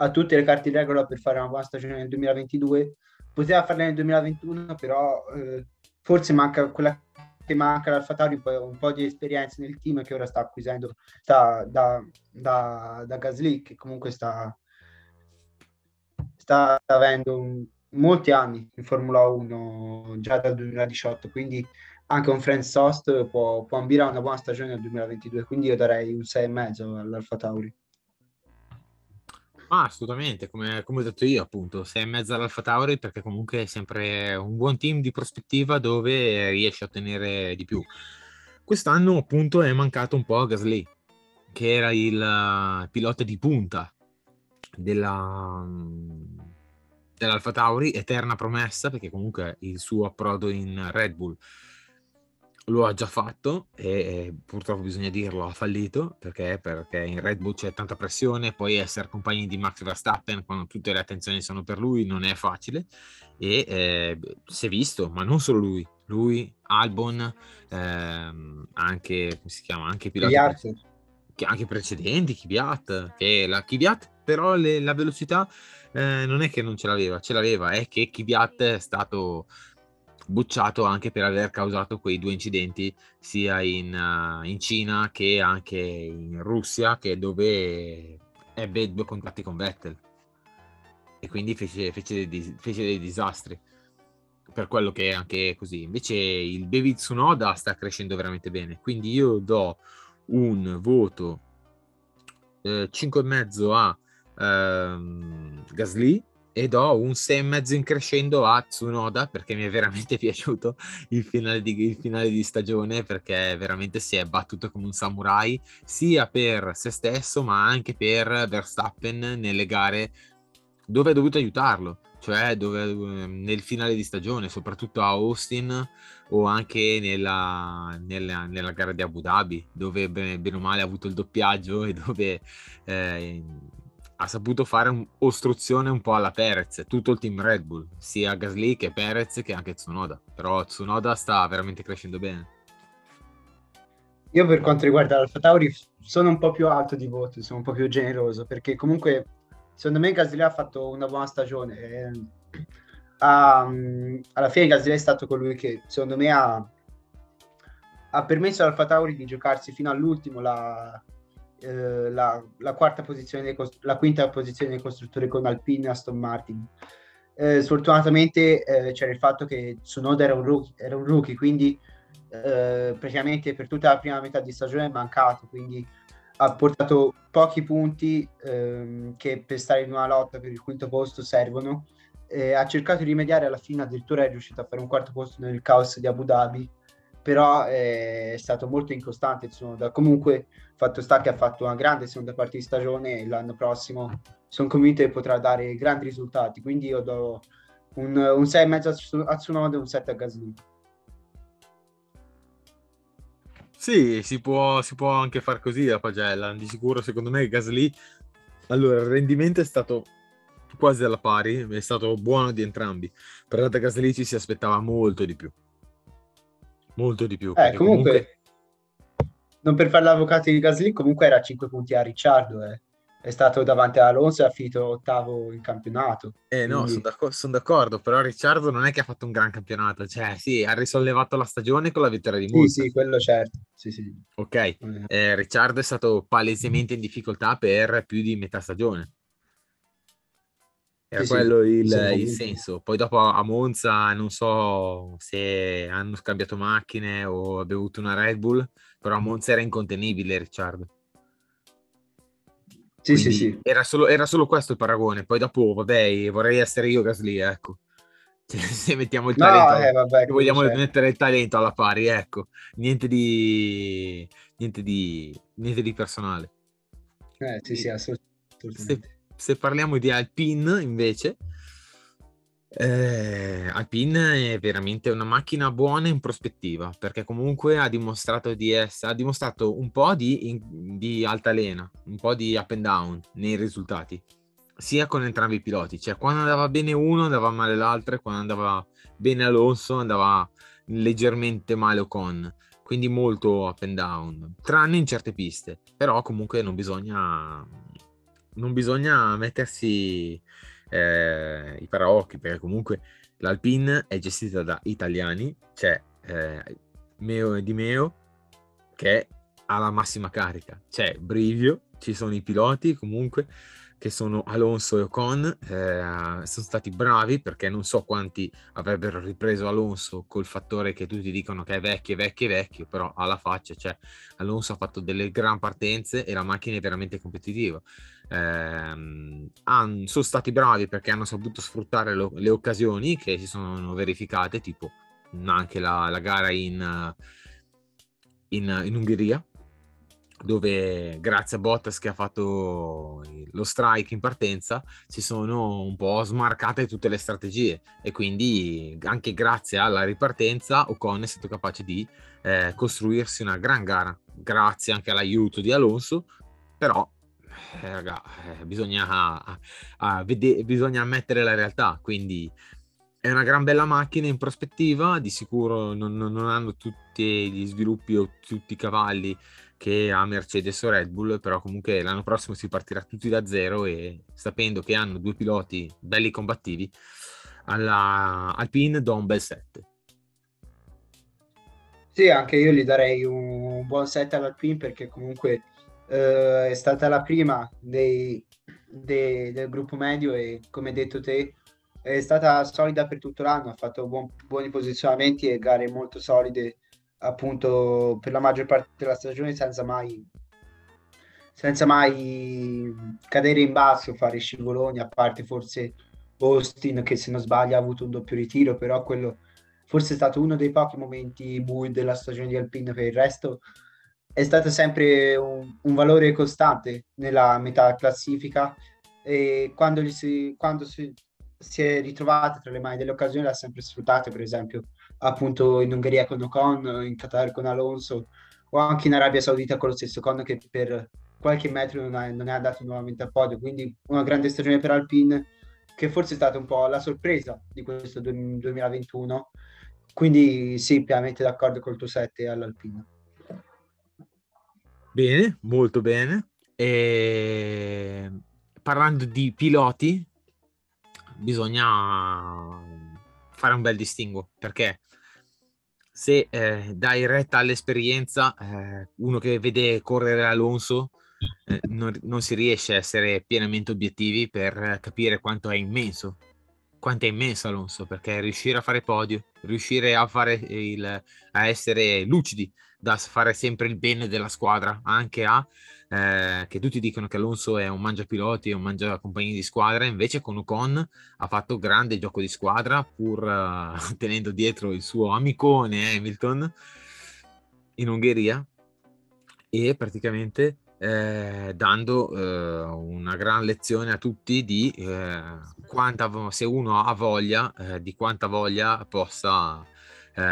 ha tutte le carte in regola per fare una buona stagione nel 2022. Poteva farla nel 2021, però eh, forse manca quella che manca all'Alfa Tauri un po', di esperienza nel team che ora sta acquisendo sta, da, da, da Gasly, che comunque sta, sta avendo un, molti anni in Formula 1 già dal 2018, quindi anche un Franz Sost può, può ambire a una buona stagione nel 2022, quindi io darei un 6,5 all'Alfa Tauri. Ah, assolutamente, come, come, ho detto io, appunto, 6,5 all'Alfa Tauri perché comunque è sempre un buon team di prospettiva dove riesce a ottenere di più. Quest'anno, appunto, è mancato un po' Gasly, che era il pilota di punta della, dell'Alfa Tauri, eterna promessa, perché comunque il suo approdo in Red Bull lo ha già fatto e, purtroppo bisogna dirlo, ha fallito perché? perché in Red Bull c'è tanta pressione, poi essere compagni di Max Verstappen quando tutte le attenzioni sono per lui non è facile e eh, si è visto, ma non solo lui, lui, Albon, ehm, anche, come si chiama, anche piloti che anche precedenti, Kvyat, che la Kvyat però le, la velocità eh, non è che non ce l'aveva, ce l'aveva, è che Kvyat è stato bocciato anche per aver causato quei due incidenti sia in, uh, in Cina che anche in Russia, che dove ebbe due contatti con Vettel. E quindi fece, fece, dei, fece dei disastri. Per quello che è anche così. Invece il Baby Tsunoda sta crescendo veramente bene, quindi io do un voto eh, 5,5 a ehm, Gasly e do un 6,5 in crescendo a Tsunoda perché mi è veramente piaciuto il finale, di, il finale di stagione perché veramente si è battuto come un samurai sia per se stesso ma anche per Verstappen nelle gare dove ha dovuto aiutarlo cioè dove, nel finale di stagione, soprattutto a Austin o anche nella, nella, nella gara di Abu Dhabi, dove bene, bene, o male ha avuto il doppiaggio e dove eh, ha saputo fare un'ostruzione un po' alla Perez, tutto il team Red Bull, sia Gasly che Perez che anche Tsunoda, però Tsunoda sta veramente crescendo bene. Io per quanto riguarda l'Alfa Tauri sono un po' più alto di voto, sono un po' più generoso, perché comunque secondo me Gasly ha fatto una buona stagione. E, um, alla fine Gasly è stato colui che secondo me ha, ha permesso all'Alfa Tauri di giocarsi fino all'ultimo la, eh, la, la, quarta posizione, la quinta posizione dei costruttori con Alpine e Aston Martin. Eh, sfortunatamente eh, c'era il fatto che Tsunoda era un rookie, era un rookie quindi eh, praticamente per tutta la prima metà di stagione è mancato, quindi ha portato pochi punti ehm, che per stare in una lotta per il quinto posto servono. Eh, ha cercato di rimediare alla fine, addirittura è riuscito a fare un quarto posto nel caos di Abu Dhabi, però eh, è stato molto incostante. Tsunoda. Comunque, fatto sta che ha fatto una grande seconda parte di stagione e l'anno prossimo sono convinto che potrà dare grandi risultati. Quindi io do un, un 6,5 a Tsunoda e un 7 a Gasly. Sì, si può, si può anche far così la pagella. Di sicuro, secondo me, Gasly. Allora, il rendimento è stato quasi alla pari, è stato buono di entrambi. Però da Gasly ci si aspettava molto di più. Molto di più. Eh, perché comunque, non per fare l'avvocato di Gasly, comunque era a 5 punti a Ricciardo, eh. È stato davanti a Alonso e ha finito ottavo in campionato. Eh no, Quindi- sono d'accordo, son d'accordo, però Ricciardo non è che ha fatto un gran campionato, cioè sì, ha risollevato la stagione con la vittoria di Sì, Monza, sì, quello certo. Sì, sì. ok, Eh, eh, Ricciardo è stato palesemente in difficoltà per più di metà stagione. Era Sì, sì, quello il, assolutamente. il senso. Poi dopo a Monza non so se hanno scambiato macchine o ha bevuto una Red Bull, però a Monza era incontenibile Ricciardo. Sì, sì, Quindi sì. Era solo, era solo questo il paragone. Poi dopo, vabbè, vorrei essere io Gasly, ecco. Cioè, se mettiamo il No, talento, eh, vabbè, vogliamo certo. mettere il talento alla pari, ecco. Niente di, niente di, niente di personale. Eh, sì, sì, assolut- Se, assolutamente. se parliamo di Alpine, invece, eh, Alpine è veramente una macchina buona in prospettiva, perché comunque ha dimostrato di essere, ha dimostrato un po' di, in- di altalena, un po' di up and down nei risultati, sia con entrambi i piloti, cioè quando andava bene uno andava male l'altro e quando andava bene Alonso andava leggermente male Ocon, quindi molto up and down, tranne in certe piste, però comunque non bisogna, non bisogna mettersi eh, i paraocchi, perché comunque l'Alpine è gestita da italiani, c'è eh, Meo Di Meo che ha la massima carica, c'è Brivio, ci sono i piloti comunque che sono Alonso e Ocon, eh, sono stati bravi perché non so quanti avrebbero ripreso Alonso col fattore che tutti dicono che è vecchio, vecchio, vecchio, però alla faccia, cioè Alonso ha fatto delle gran partenze e la macchina è veramente competitiva. Han- sono stati bravi perché hanno saputo sfruttare lo- le occasioni che si sono verificate, tipo anche la, la gara in, eh, in, in Ungheria, dove grazie a Bottas che ha fatto lo strike in partenza si sono un po' smarcate tutte le strategie. E quindi anche grazie alla ripartenza Ocon è stato capace di eh, costruirsi una gran gara grazie anche all'aiuto di Alonso. Però eh, raga, eh, bisogna, a- vede- bisogna ammettere la realtà. Quindi è una gran bella macchina in prospettiva. Di sicuro non- non hanno tutti gli sviluppi o tutti i cavalli che ha Mercedes o Red Bull, però comunque l'anno prossimo si partirà tutti da zero e sapendo che hanno due piloti belli combattivi, alla Alpine do un bel 7. Sì, anche io gli darei un buon set all'Alpine perché comunque eh, è stata la prima dei- dei- del gruppo medio e come hai detto te è stata solida per tutto l'anno, ha fatto buon- buoni posizionamenti e gare molto solide appunto per la maggior parte della stagione senza mai, senza mai cadere in basso, fare scivoloni, a parte forse Austin che se non sbaglio ha avuto un doppio ritiro, però quello forse è stato uno dei pochi momenti bui della stagione di Alpine, per il resto è stato sempre un, un valore costante nella metà classifica e quando, si, quando si, si è ritrovata tra le mani delle occasioni l'ha sempre sfruttate, per esempio appunto in Ungheria con Ocon, in Qatar con Alonso o anche in Arabia Saudita con lo stesso Ocon che per qualche metro non è, non è andato nuovamente a podio, quindi una grande stagione per Alpine che forse è stata un po' la sorpresa di questo 2021 quindi sì, pienamente d'accordo col tuo 7 all'Alpina. Bene, molto bene. E parlando di piloti, bisogna fare un bel distinguo perché se eh, dai retta all'esperienza, eh, uno che vede correre Alonso eh, non, non si riesce a essere pienamente obiettivi per capire quanto è immenso. Quanto è immenso Alonso, perché riuscire a fare podio, riuscire a, fare il, a essere lucidi, da fare sempre il bene della squadra, anche a eh, che tutti dicono che Alonso è un mangiapiloti, un mangia compagni di squadra, invece con Ocon ha fatto grande gioco di squadra pur uh, tenendo dietro il suo amicone Hamilton in Ungheria. E praticamente eh, dando eh, una gran lezione a tutti di eh, quanta se uno ha voglia di quanta voglia possa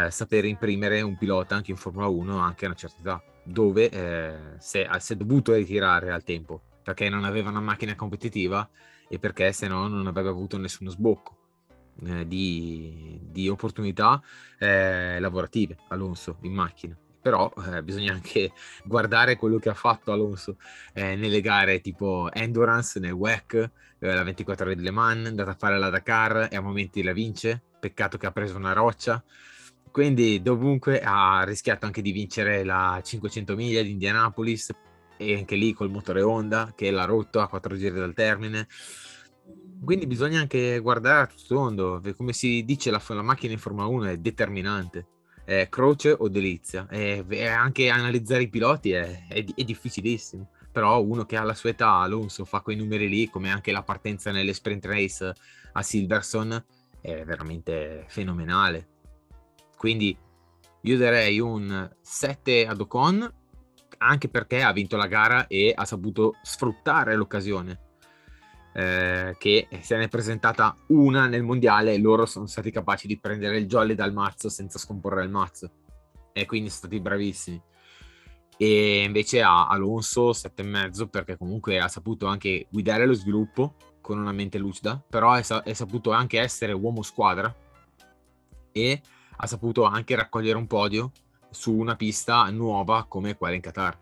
sapere imprimere un pilota anche in Formula 1 anche a una certa età, dove eh, si, è, si è dovuto ritirare al tempo perché non aveva una macchina competitiva e perché se no non avrebbe avuto nessuno sbocco eh, di, di, opportunità eh, lavorative Alonso in macchina. Però eh, bisogna anche guardare quello che ha fatto Alonso eh, nelle gare tipo Endurance, nel WEC, eh, la 24 ore di Le Mans, è andata a fare la Dakar e a momenti la vince, peccato che ha preso una roccia, quindi dovunque ha rischiato anche di vincere la 500 miglia di Indianapolis e anche lì col motore Honda che l'ha rotto a quattro giri dal termine. Quindi bisogna anche guardare a tutto tondo, come si dice la, la macchina in Formula 1 è determinante eh, croce o delizia. E, anche analizzare i piloti è, è, è, difficilissimo. Però uno che ha la sua età, Alonso, fa quei numeri lì, come anche la partenza nelle sprint race a Silverson, è veramente fenomenale. Quindi io darei un 7 ad Ocon, anche perché ha vinto la gara e ha saputo sfruttare l'occasione eh, che se ne è presentata una nel mondiale e loro sono stati capaci di prendere il jolly dal mazzo senza scomporre il mazzo. E quindi sono stati bravissimi. E invece a Alonso sette e mezzo perché comunque ha saputo anche guidare lo sviluppo con una mente lucida però è, sa- è saputo anche essere uomo squadra e ha saputo anche raccogliere un podio su una pista nuova come quella in Qatar.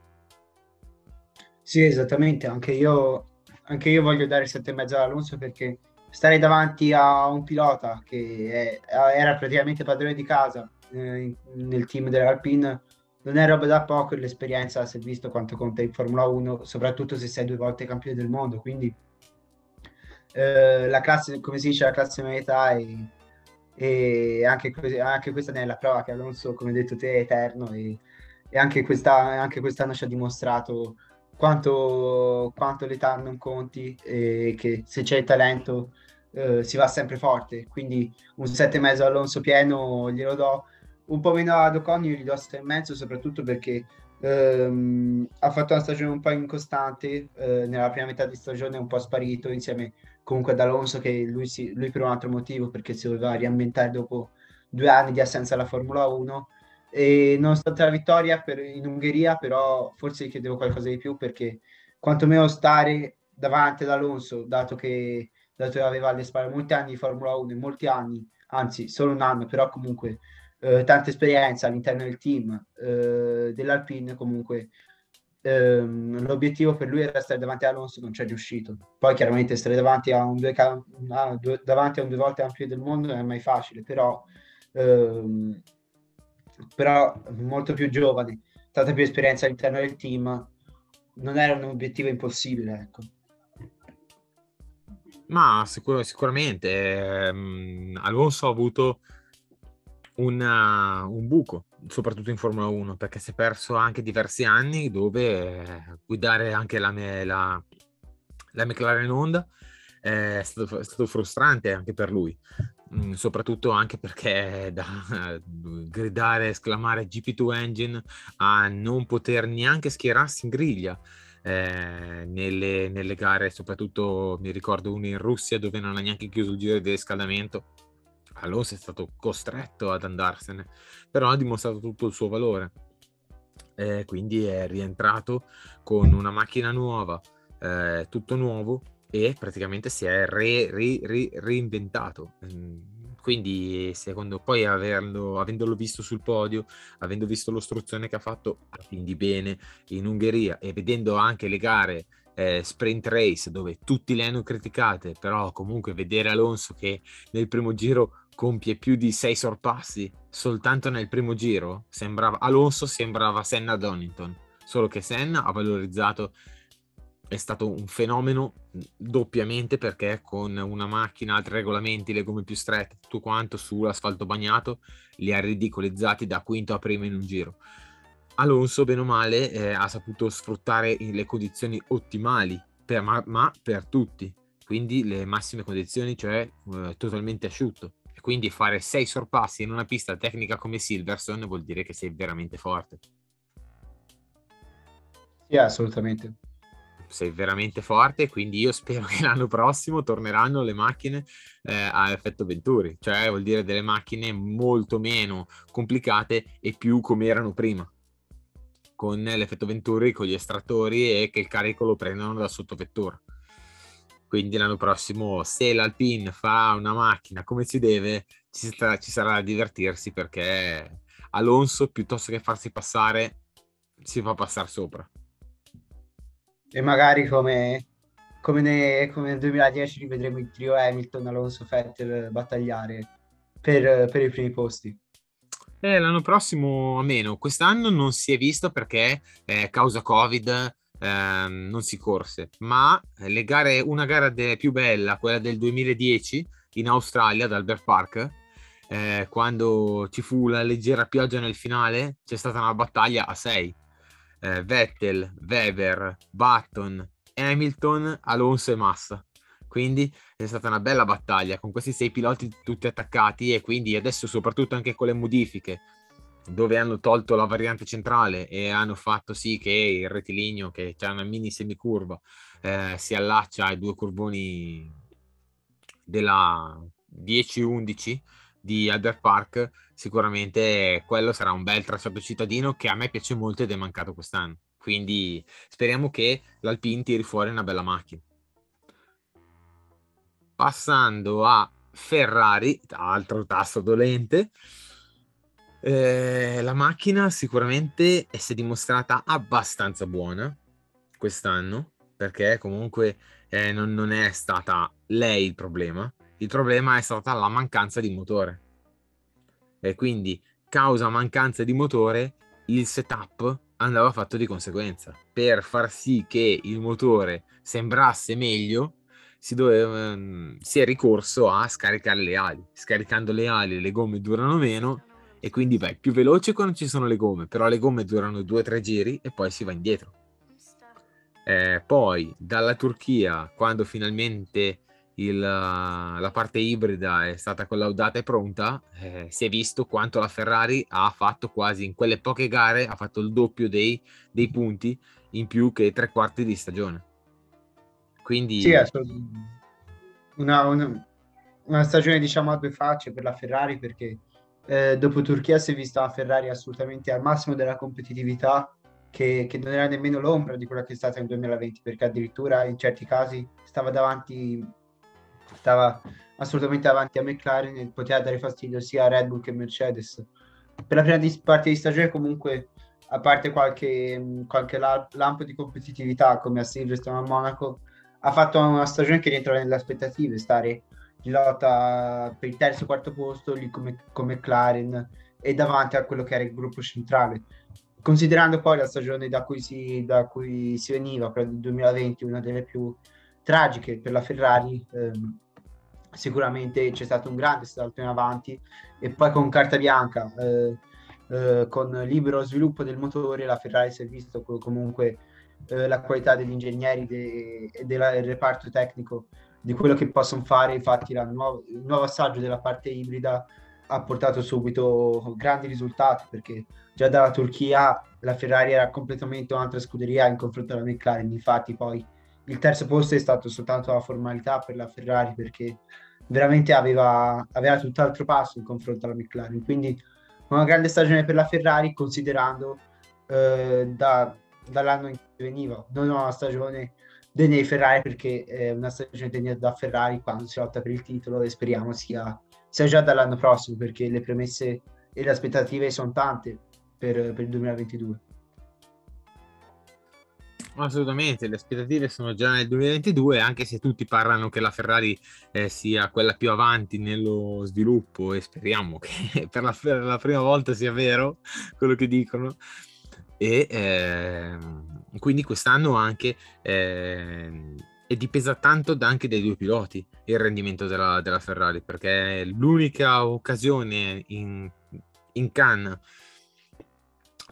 Sì, esattamente, anche io anche io voglio dare 7,5 ad Alonso perché stare davanti a un pilota che è, era praticamente padrone di casa eh, nel team dell'Alpine non è roba da poco e l'esperienza si è visto quanto conta in Formula 1, soprattutto se sei due volte campione del mondo. Quindi eh, la classe, come si dice, la classe metà e, e anche, anche, questa è la prova che Alonso, come hai detto te, è eterno e, e anche, questa, anche quest'anno ci ha dimostrato quanto, quanto l'età non conti e che se c'è il talento eh, si va sempre forte. Quindi un 7,5 Alonso pieno glielo do. Un po' meno ad Ocon io gli do 6,5 soprattutto perché ehm, ha fatto una stagione un po' incostante, eh, nella prima metà di stagione è un po' sparito insieme comunque ad Alonso che lui, si, lui per un altro motivo perché si doveva riambientare dopo due anni di assenza alla Formula 1 e nonostante la vittoria per, in Ungheria, però forse chiedevo qualcosa di più perché quantomeno stare davanti ad Alonso, dato che, dato che aveva alle spalle molti anni di Formula 1, molti anni, anzi solo un anno, però comunque eh, tanta esperienza all'interno del team eh, dell'Alpine, comunque ehm, l'obiettivo per lui era stare davanti ad Alonso, non ci è riuscito. Poi chiaramente stare davanti a un due, a due, davanti a un due volte campione del mondo non è mai facile, però ehm, però molto più giovane, tanta più esperienza all'interno del team, non era un obiettivo impossibile, ecco. Ma sicur- sicuramente ehm, Alonso ha avuto una, un buco, soprattutto in Formula 1, perché si è perso anche diversi anni dove eh, guidare anche la, la, la McLaren Honda è stato, è stato, frustrante anche per lui. Mm, soprattutto anche perché da gridare, esclamare GP2 Engine a non poter neanche schierarsi in griglia eh, nelle, nelle, gare, soprattutto mi ricordo una in Russia dove non ha neanche chiuso il giro di riscaldamento. Alonso è stato costretto ad andarsene, però ha dimostrato tutto il suo valore. Eh, quindi è rientrato con una macchina nuova, eh, tutto nuovo, e praticamente si è re, re, re, reinventato. Mm, quindi, secondo poi, averlo, avendolo visto sul podio, avendo visto l'ostruzione che ha fatto a fin di bene in Ungheria e vedendo anche le gare eh, sprint race dove tutti le hanno criticate, però comunque vedere Alonso che nel primo giro compie più di sei sorpassi soltanto nel primo giro, sembrava Alonso sembrava Senna Donington, solo che Senna ha valorizzato è stato un fenomeno doppiamente perché con una macchina, altri regolamenti, le gomme più strette, tutto quanto sull'asfalto bagnato, li ha ridicolizzati da quinto a primo in un giro. Alonso, bene o male, eh, ha saputo sfruttare le condizioni ottimali, per, ma, ma, per tutti, quindi le massime condizioni, cioè eh, totalmente asciutto. E quindi fare sei sorpassi in una pista tecnica come Silverstone vuol dire che sei veramente forte. Sì, assolutamente sei veramente forte, quindi io spero che l'anno prossimo torneranno le macchine eh, a effetto Venturi, cioè vuol dire delle macchine molto meno complicate e più come erano prima, con l'effetto Venturi, con gli estrattori e che il carico lo prendono da sottovettura. Quindi l'anno prossimo, se l'Alpine fa una macchina come si deve, ci sarà, ci sarà da divertirsi perché Alonso, piuttosto che farsi passare, si fa passare sopra e magari come, come, ne, come, nel 2010 rivedremo il trio Hamilton, Alonso, Vettel battagliare per, per i primi posti. Eh, l'anno prossimo a meno, quest'anno non si è visto perché eh, causa Covid eh, non si corse, ma le gare, una gara de, più bella, quella del 2010 in Australia ad Albert Park, eh, quando ci fu la leggera pioggia nel finale, c'è stata una battaglia a 6 eh, Vettel, Weber, Button, Hamilton, Alonso e Massa. Quindi è stata una bella battaglia con questi sei piloti tutti attaccati e quindi adesso soprattutto anche con le modifiche dove hanno tolto la variante centrale e hanno fatto sì che il rettilineo che c'è una mini semicurva eh, si allaccia ai due curvoni della 10-11 di Albert Park, sicuramente quello sarà un bel tracciato cittadino che a me piace molto ed è mancato quest'anno. Quindi speriamo che l'Alpine tiri fuori una bella macchina. Passando a Ferrari, altro tasto dolente, eh, la macchina sicuramente si è dimostrata abbastanza buona quest'anno perché comunque eh, non, non, è stata lei il problema, il problema è stata la mancanza di motore. E quindi, causa mancanza di motore, il setup andava fatto di conseguenza. Per far sì che il motore sembrasse meglio, si, doveva, um, si è ricorso a scaricare le ali. Scaricando le ali le gomme durano meno e quindi vai più veloce quando ci sono le gomme, però le gomme durano due o tre giri e poi si va indietro. Eh, poi dalla Turchia, quando finalmente il, la parte ibrida è stata collaudata e pronta, eh, si è visto quanto la Ferrari ha fatto quasi in quelle poche gare, ha fatto il doppio dei, dei punti in più che tre quarti di stagione. Quindi... Sì, una, una, una, stagione diciamo a due facce per la Ferrari perché eh, dopo Turchia si è vista la Ferrari assolutamente al massimo della competitività che, che, non era nemmeno l'ombra di quella che è stata nel 2020 perché addirittura in certi casi stava davanti stava assolutamente avanti a McLaren e poteva dare fastidio sia a Red Bull che a Mercedes. Per la prima di, parte di stagione comunque, a parte qualche, qualche la, lampo di competitività come a Silverstone a Monaco, ha fatto una stagione che rientra nelle aspettative, stare in lotta per il terzo e quarto posto lì come, come McLaren e davanti a quello che era il gruppo centrale. Considerando poi la stagione da cui si, da cui si veniva, quella del 2020, una delle più tragiche per la Ferrari, ehm, sicuramente c'è stato un grande salto in avanti e poi con carta bianca, eh, eh, con libero sviluppo del motore, la Ferrari si è visto comunque eh, la qualità degli ingegneri de- e del reparto tecnico di quello che possono fare. Infatti, nuovo, il nuovo assaggio della parte ibrida ha portato subito grandi risultati perché già dalla Turchia la Ferrari era completamente un'altra scuderia in confronto alla McLaren. Infatti, poi il terzo posto è stato soltanto la formalità per la Ferrari perché veramente aveva, aveva tutt'altro passo in confronto alla McLaren. Quindi una grande stagione per la Ferrari considerando eh, da, dall'anno in cui veniva, non una stagione dei Ferrari perché è una stagione degnata da Ferrari quando si lotta per il titolo e speriamo sia, sia già dall'anno prossimo perché le premesse e le aspettative sono tante per, per il 2022. Assolutamente, le aspettative sono già nel 2022, anche se tutti parlano che la Ferrari eh, sia quella più avanti nello sviluppo e speriamo che per la, per la prima volta sia vero quello che dicono. E eh, quindi quest'anno anche eh, e dipesa tanto anche dai due piloti il rendimento della, della Ferrari, perché l'unica occasione in, in Cannes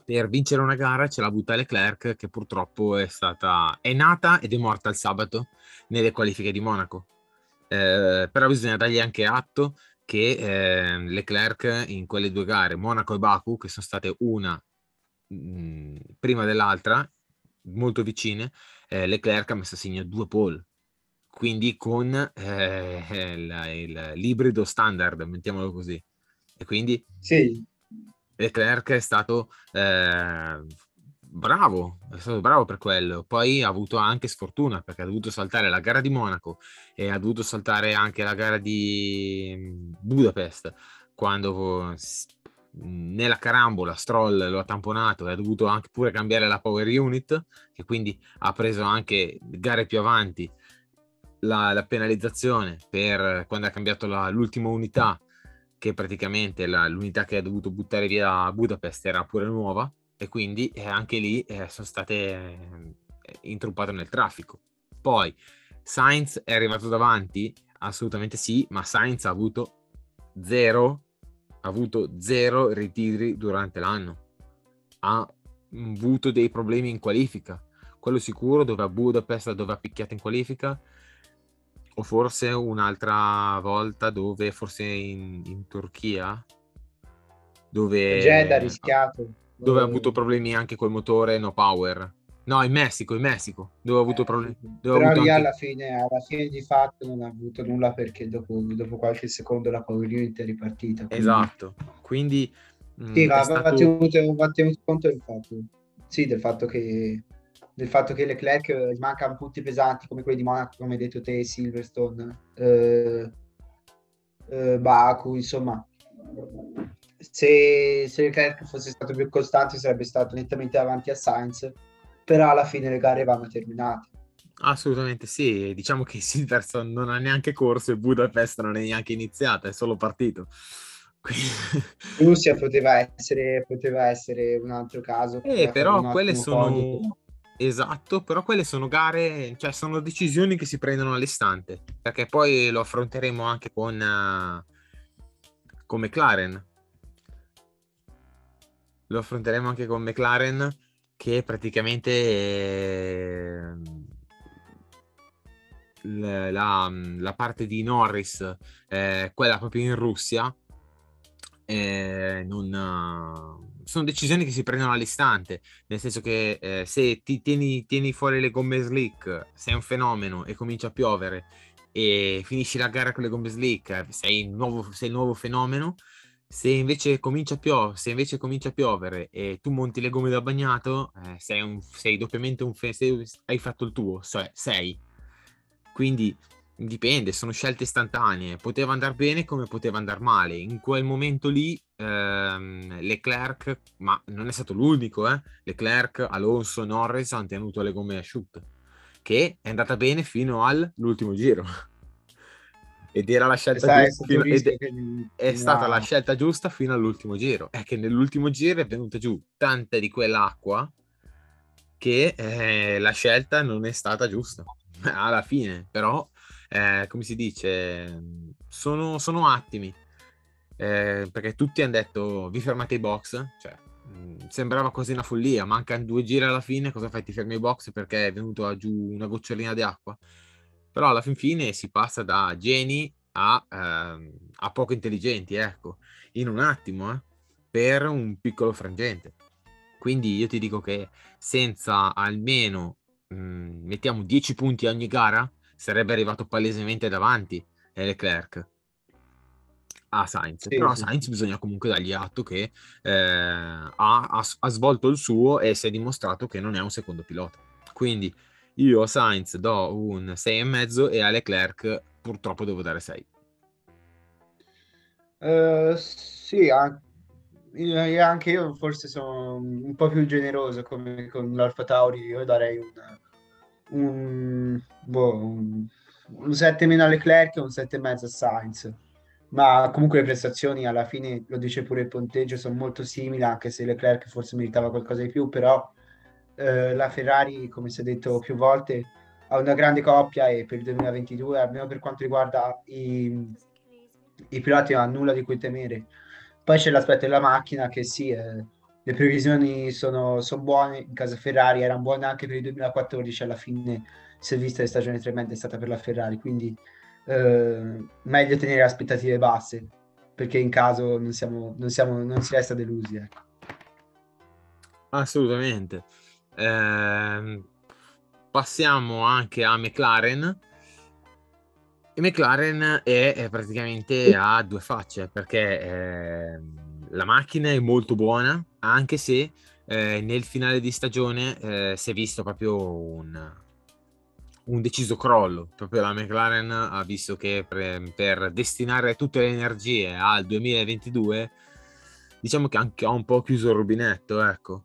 per vincere una gara ce l'ha avuta Leclerc che purtroppo è stata è nata ed è morta il sabato nelle qualifiche di Monaco. Eh, però bisogna dargli anche atto che eh, Leclerc in quelle due gare Monaco e Baku che sono state una mh, prima dell'altra molto vicine eh, Leclerc ha messo a segno due pole, quindi con eh, il, il, l'ibrido standard, mettiamolo così. E quindi sì. Leclerc è stato eh, bravo, è stato bravo per quello. Poi ha avuto anche sfortuna perché ha dovuto saltare la gara di Monaco e ha dovuto saltare anche la gara di mm, Budapest quando nella carambola Stroll lo ha tamponato e ha dovuto anche pure cambiare la power unit che quindi ha preso anche gare più avanti la, la penalizzazione per quando ha cambiato la, l'ultima unità che praticamente la, l'unità che ha dovuto buttare via a Budapest era pure nuova e quindi eh, anche lì eh, sono state eh, intruppate nel traffico. Poi Sainz è arrivato davanti? Assolutamente sì, ma Sainz ha avuto zero, avuto zero ritiri durante l'anno. Ha avuto dei problemi in qualifica. Quello sicuro, dove a Budapest, dove ha picchiato in qualifica, o forse un'altra volta dove forse in, in Turchia dove Jeddah ha rischiato dove ha avuto problemi anche col motore no power no in Messico in Messico dove ha avuto eh, problemi però lì alla fine alla fine di fatto non ha avuto nulla perché dopo, dopo qualche secondo la power unit è ripartita quindi... esatto quindi sì, va, stato... tenuto, va tenuto conto del fatto sì del fatto che del fatto che Leclerc gli mancano punti pesanti come quelli di Monaco, come hai detto te, Silverstone, eh, eh, Baku, insomma. Se, se Leclerc fosse stato più costante sarebbe stato nettamente avanti a Sainz, però alla fine le gare vanno terminate. Assolutamente sì, diciamo che Silverstone non ha neanche corso e Budapest non è neanche iniziata, è solo partito. Russia poteva essere, poteva essere un altro caso. Eh, però quelle sono... Podio Esatto, però quelle sono gare, cioè sono decisioni che si prendono all'istante, perché poi lo affronteremo anche con, uh, con McLaren. Lo affronteremo anche con McLaren che praticamente eh, la, la, parte di Norris, eh, quella proprio in Russia, eh, non sono decisioni che si prendono all'istante, nel senso che eh, se ti tieni, tieni, fuori le gomme slick, sei un fenomeno e comincia a piovere e finisci la gara con le gomme slick, sei, nuovo, sei il nuovo fenomeno. Se invece, comincia a piovere, se invece comincia a piovere e tu monti le gomme da bagnato, eh, sei, un, sei, doppiamente un fenomeno, hai fatto il tuo, cioè sei. Quindi Dipende, sono scelte istantanee. Poteva andare bene come poteva andare male. In quel momento lì, ehm, Leclerc, ma non è stato l'unico, eh? Leclerc, Alonso, Norris hanno tenuto le gomme asciutte, che è andata bene fino all'ultimo giro. Ed era la scelta giusta. Fino, ed, è no. stata la scelta giusta fino all'ultimo giro. È che nell'ultimo giro è venuta giù tanta di quell'acqua che eh, la scelta non è stata giusta alla fine, però eh, come si dice, sono, sono attimi. Eh, perché tutti hanno detto vi fermate i box, cioè mh, sembrava quasi una follia, mancano due giri alla fine, cosa fai? Ti fermi i box perché è venuto giù una gocciolina di acqua? Però alla fin fine si passa da geni a, ehm, a poco intelligenti, ecco, in un attimo, eh, per un piccolo frangente. Quindi io ti dico che senza almeno, mh, mettiamo 10 punti a ogni gara, sarebbe arrivato palesemente davanti Leclerc a Sainz. Sì, Però a Sainz bisogna comunque dargli atto che eh, ha, ha, ha, svolto il suo e si è dimostrato che non è un secondo pilota. Quindi io a Sainz do un 6,5 e a Leclerc purtroppo devo dare 6. Uh, eh, sì, anche, anche io forse sono un po' più generoso come con l'Alfa Tauri, io darei un un, boh, un, un 7 meno a Leclerc e un 7,5 a Sainz. Ma comunque le prestazioni alla fine, lo dice pure il ponteggio, sono molto simili, anche se Leclerc forse meritava qualcosa di più, però eh, la Ferrari, come si è detto più volte, ha una grande coppia e per il 2022, almeno per quanto riguarda i, i piloti, non ha nulla di cui temere. Poi c'è l'aspetto della macchina che sì, eh, le previsioni sono, sono, buone in casa Ferrari, erano buone anche per il 2014, alla fine si è vista che stagione tremenda è stata per la Ferrari, quindi eh, meglio tenere aspettative basse, perché in caso non, siamo, non, siamo, non si resta delusi. Ecco. Assolutamente. Eh, passiamo anche a McLaren. E McLaren è, è praticamente a due facce perché eh, la macchina è molto buona, anche se eh, nel finale di stagione eh, si è visto proprio un, un, deciso crollo. Proprio la McLaren ha visto che per, per destinare tutte le energie al 2022, diciamo che anche ha un po' chiuso il rubinetto, ecco.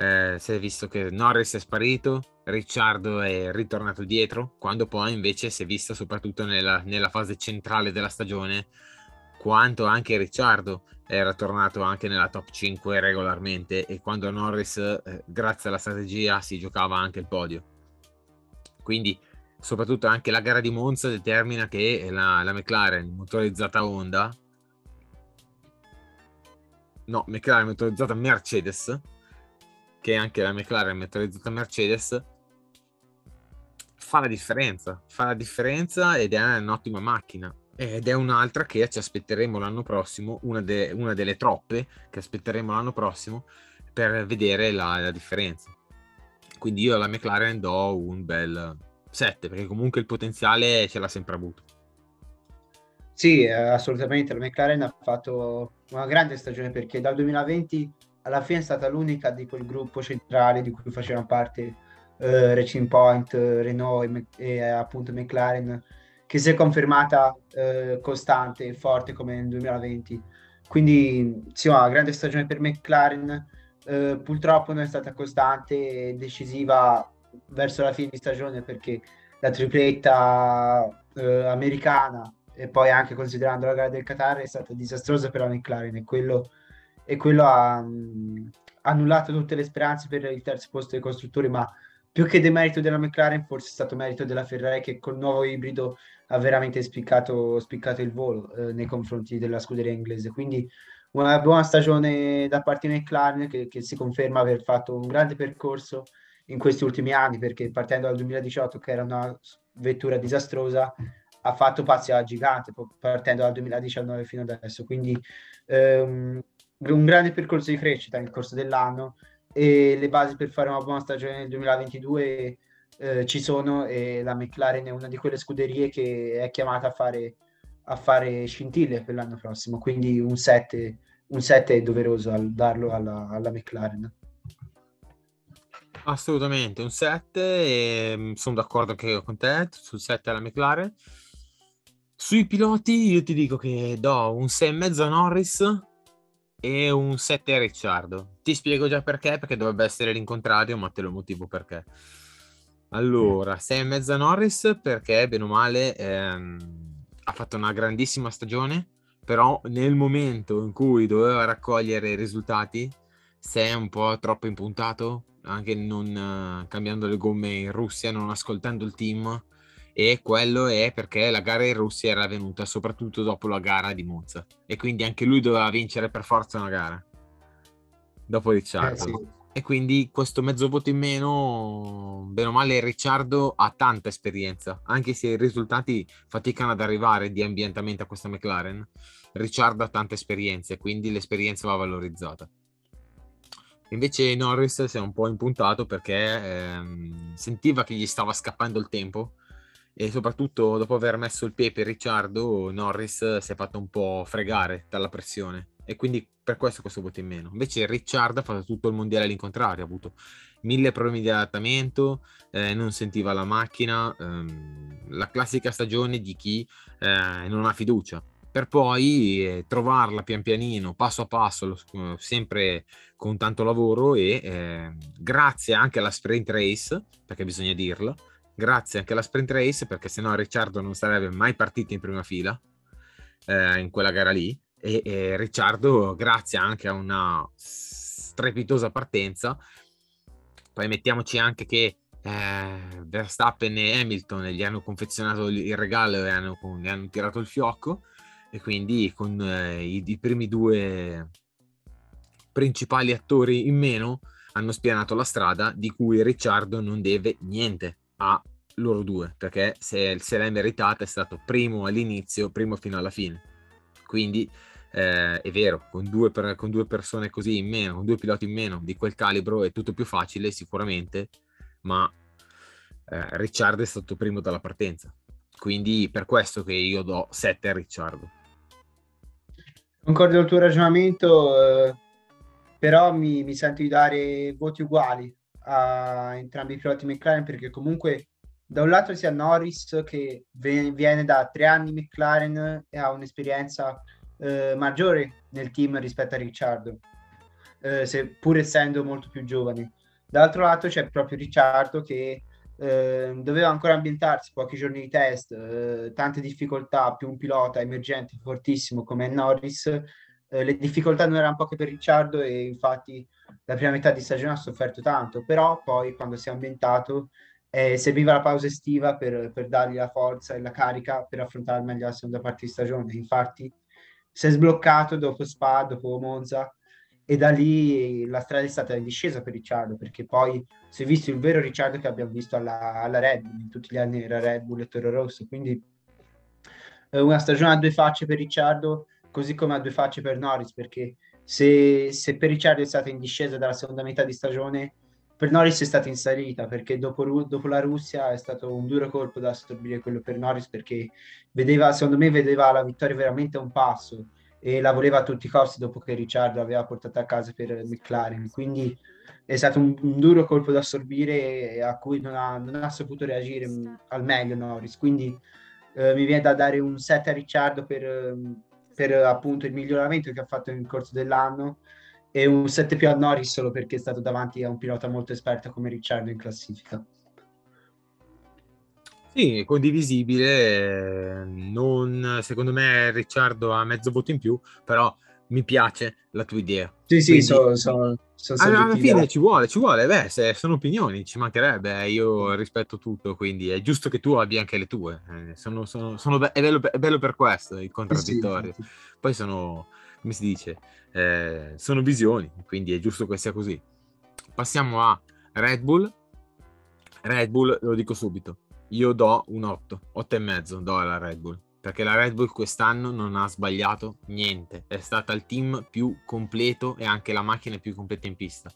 Eh, si è visto che Norris è sparito, Ricciardo è ritornato dietro, quando poi invece si è visto soprattutto nella, nella fase centrale della stagione quanto anche Ricciardo era tornato anche nella top 5 regolarmente e quando Norris, eh, grazie alla strategia, si giocava anche il podio. Quindi, soprattutto anche la gara di Monza determina che la, la McLaren motorizzata Honda, no, McLaren motorizzata Mercedes, che anche la McLaren motorizzata Mercedes, fa la differenza, fa la differenza ed è un'ottima macchina ed è un'altra che ci aspetteremo l'anno prossimo, una, de- una, delle troppe che aspetteremo l'anno prossimo per vedere la, la, differenza. Quindi io alla McLaren do un bel 7 perché comunque il potenziale ce l'ha sempre avuto. Sì, assolutamente. La McLaren ha fatto una grande stagione perché dal 2020 alla fine è stata l'unica di quel gruppo centrale di cui facevano parte eh, Racing Point, Renault e, e appunto McLaren che si è confermata eh, costante e forte come nel 2020. Quindi sì, una grande stagione per McLaren, eh, purtroppo non è stata costante e decisiva verso la fine di stagione perché la tripletta eh, americana e poi anche considerando la gara del Qatar è stata disastrosa per la McLaren e quello, e quello ha mh, annullato tutte le speranze per il terzo posto dei costruttori, ma più che demerito della McLaren, forse è stato merito della Ferrari che col nuovo ibrido ha veramente spiccato, spiccato il volo eh, nei confronti della scuderia inglese. Quindi una buona stagione da parte di McLaren che, che, si conferma aver fatto un grande percorso in questi ultimi anni perché partendo dal 2018 che era una vettura disastrosa ha fatto passi a gigante partendo dal 2019 fino adesso quindi ehm, un grande percorso di crescita nel corso dell'anno e le basi per fare una buona stagione nel 2022 eh, ci sono e la McLaren è una di quelle scuderie che è chiamata a fare, a fare scintille per l'anno prossimo, quindi un 7, un 7 è doveroso al, darlo alla, alla McLaren. Assolutamente, un 7 e mm, sono d'accordo anche con te sul 7 alla McLaren. Sui piloti io ti dico che do un 6,5 a Norris e un 7 a Ricciardo. Ti spiego già perché, perché dovrebbe essere l'incontrario, ma te lo motivo perché. Allora, 6 e mezza Norris perché, bene o male, ehm, ha fatto una grandissima stagione, però nel momento in cui doveva raccogliere i risultati, si è un po' troppo impuntato, anche non uh, cambiando le gomme in Russia, non ascoltando il team, e quello è perché la gara in Russia era venuta soprattutto dopo la gara di Monza e quindi anche lui doveva vincere per forza una gara dopo Ricciardo. Eh, sì. E quindi questo mezzo voto in meno, bene o male, Ricciardo ha tanta esperienza, anche se i risultati faticano ad arrivare di ambientamento a questa McLaren. Ricciardo ha tanta esperienza e quindi l'esperienza va valorizzata. Invece Norris si è un po' impuntato perché ehm, sentiva che gli stava scappando il tempo e soprattutto dopo aver messo il pepe Ricciardo, Norris si è fatto un po' fregare dalla pressione e quindi per questo questo voto in meno. Invece Ricciardo ha fatto tutto il mondiale all'incontrario, ha avuto mille problemi di adattamento, eh, non sentiva la macchina, ehm, la classica stagione di chi eh, non ha fiducia per poi eh, trovarla pian pianino, passo a passo, lo, sempre con tanto lavoro e eh, grazie anche alla sprint race, perché bisogna dirlo, grazie anche alla sprint race perché sennò Ricciardo non sarebbe mai partito in prima fila eh, in quella gara lì. E, e, Ricciardo grazie anche a una strepitosa partenza. Poi mettiamoci anche che eh, Verstappen e Hamilton gli hanno confezionato il regalo e hanno, gli hanno tirato il fiocco. E quindi con eh, i, i primi due principali attori in meno hanno spianato la strada di cui Ricciardo non deve niente a loro due, perché se, se l'è meritata è stato primo all'inizio, primo fino alla fine. Quindi eh, è vero, con due, per, con due, persone così in meno, con due piloti in meno di quel calibro è tutto più facile sicuramente, ma eh, Ricciardo è stato primo dalla partenza. Quindi per questo che io do 7 a Ricciardo. Concordo col tuo ragionamento, eh, però mi, mi sento di dare voti uguali a entrambi i piloti McLaren perché comunque da un lato sia Norris che viene da tre anni McLaren e ha un'esperienza eh, maggiore nel team rispetto a Ricciardo, eh, seppur essendo molto più giovane. Dall'altro lato c'è proprio Ricciardo che eh, doveva ancora ambientarsi, pochi giorni di test, eh, tante difficoltà, più un pilota emergente fortissimo come Norris, eh, le difficoltà non erano poche per Ricciardo e infatti la prima metà di stagione ha sofferto tanto, però poi quando si è ambientato eh, serviva la pausa estiva per, per, dargli la forza e la carica per affrontare meglio la seconda parte di stagione. Infatti si è sbloccato dopo Spa, dopo Monza e da lì la strada è stata in discesa per Ricciardo perché poi si è visto il vero Ricciardo che abbiamo visto alla, alla Red Bull, in tutti gli anni era Red Bull e Toro Rosso, quindi eh, una stagione a due facce per Ricciardo così come a due facce per Norris perché se, se per Ricciardo è stata in discesa dalla seconda metà di stagione per Norris è stata in salita perché dopo, dopo, la Russia è stato un duro colpo da assorbire quello per Norris perché vedeva, secondo me vedeva la vittoria veramente a un passo e la voleva a tutti i costi dopo che Ricciardo aveva portato a casa per McLaren. Quindi è stato un, un duro colpo da assorbire a cui non ha, non ha saputo reagire al meglio Norris. Quindi eh, mi viene da dare un 7 a Ricciardo per, per appunto il miglioramento che ha fatto nel corso dell'anno e un 7 più a Norris solo perché è stato davanti a un pilota molto esperto come Ricciardo in classifica. Sì, condivisibile. Non, secondo me Ricciardo ha mezzo voto in più, però mi piace la tua idea. Sì, sì, Quindi, so, so, so alla fine ci vuole, ci vuole. Beh, se sono opinioni, ci mancherebbe. Io rispetto tutto, quindi è giusto che tu abbia anche le tue. Eh, sono, sono, sono be- è, bello, è, bello, per questo il contraddittorio. Sì, Poi sono, come si dice, eh, sono visioni, quindi è giusto che sia così. Passiamo a Red Bull. Red Bull, lo dico subito, io do un 8, 8 e mezzo do alla Red Bull, perché la Red Bull quest'anno non ha sbagliato niente, è stata il team più completo e anche la macchina più completa in pista.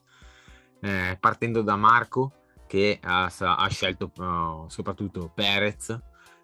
Eh, partendo da Marco, che ha, ha scelto uh, soprattutto Perez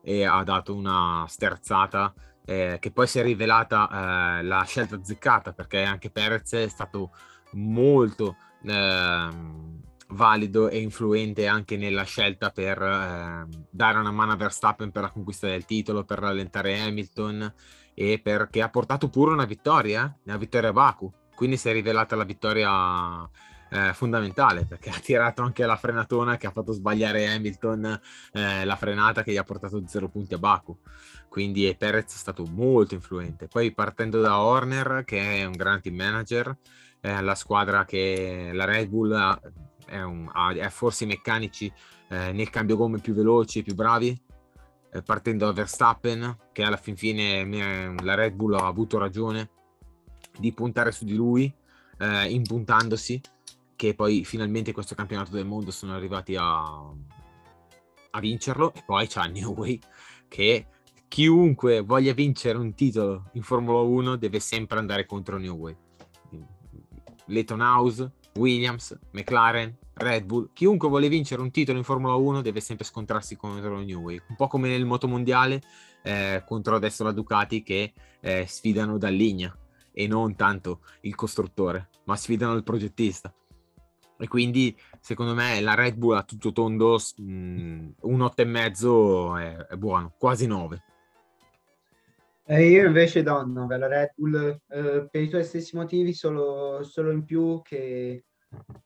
e ha dato una sterzata eh, che poi si è rivelata eh, la scelta azzeccata perché anche Perez è stato molto ehm, valido e influente anche nella scelta per eh, dare una mano a Verstappen per la conquista del titolo, per rallentare Hamilton e perché ha portato pure una vittoria, una vittoria a Baku. Quindi si è rivelata la vittoria eh, fondamentale perché ha tirato anche la frenatona che ha fatto sbagliare Hamilton eh, la frenata che gli ha portato zero punti a Baku. Quindi Perez è stato molto influente. Poi partendo da Horner, che è un gran team manager, eh, la squadra che la Red Bull ha è, un, ha forse i meccanici eh, nel cambio gomme più veloci e più bravi, eh, partendo da Verstappen, che alla fin fine la Red Bull ha avuto ragione di puntare su di lui, eh, impuntandosi, che poi finalmente questo campionato del mondo sono arrivati a, a vincerlo, e poi c'è Newey, che chiunque voglia vincere un titolo in Formula 1 deve sempre andare contro Newey. Leighton House, Williams, McLaren, Red Bull, chiunque vuole vincere un titolo in Formula 1 deve sempre scontrarsi contro New Way, un po' come nel motomondiale eh, contro adesso la Ducati che eh, sfidano da linea e non tanto il costruttore, ma sfidano il progettista. E quindi secondo me la Red Bull a tutto tondo mh, mm, un 8,5 è, è buono, quasi 9. Eh, io invece do 9 alla Red Bull eh, per i tuoi stessi motivi, solo, solo in più che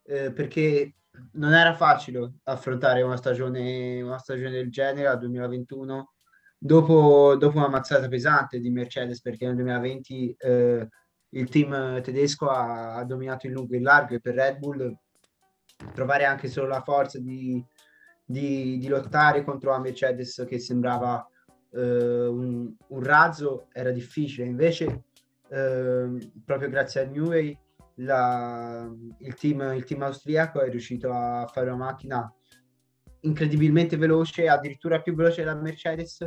eh, perché non era facile affrontare una stagione, una stagione del genere al 2021 dopo, dopo, una mazzata pesante di Mercedes perché nel 2020 eh, il team tedesco ha, ha, dominato in lungo e in largo e per Red Bull trovare anche solo la forza di, di, di lottare contro la Mercedes che sembrava eh, un, un, razzo era difficile. Invece eh, proprio grazie a Newey la, il, team, il team austriaco è riuscito a fare una macchina incredibilmente veloce, addirittura più veloce della Mercedes,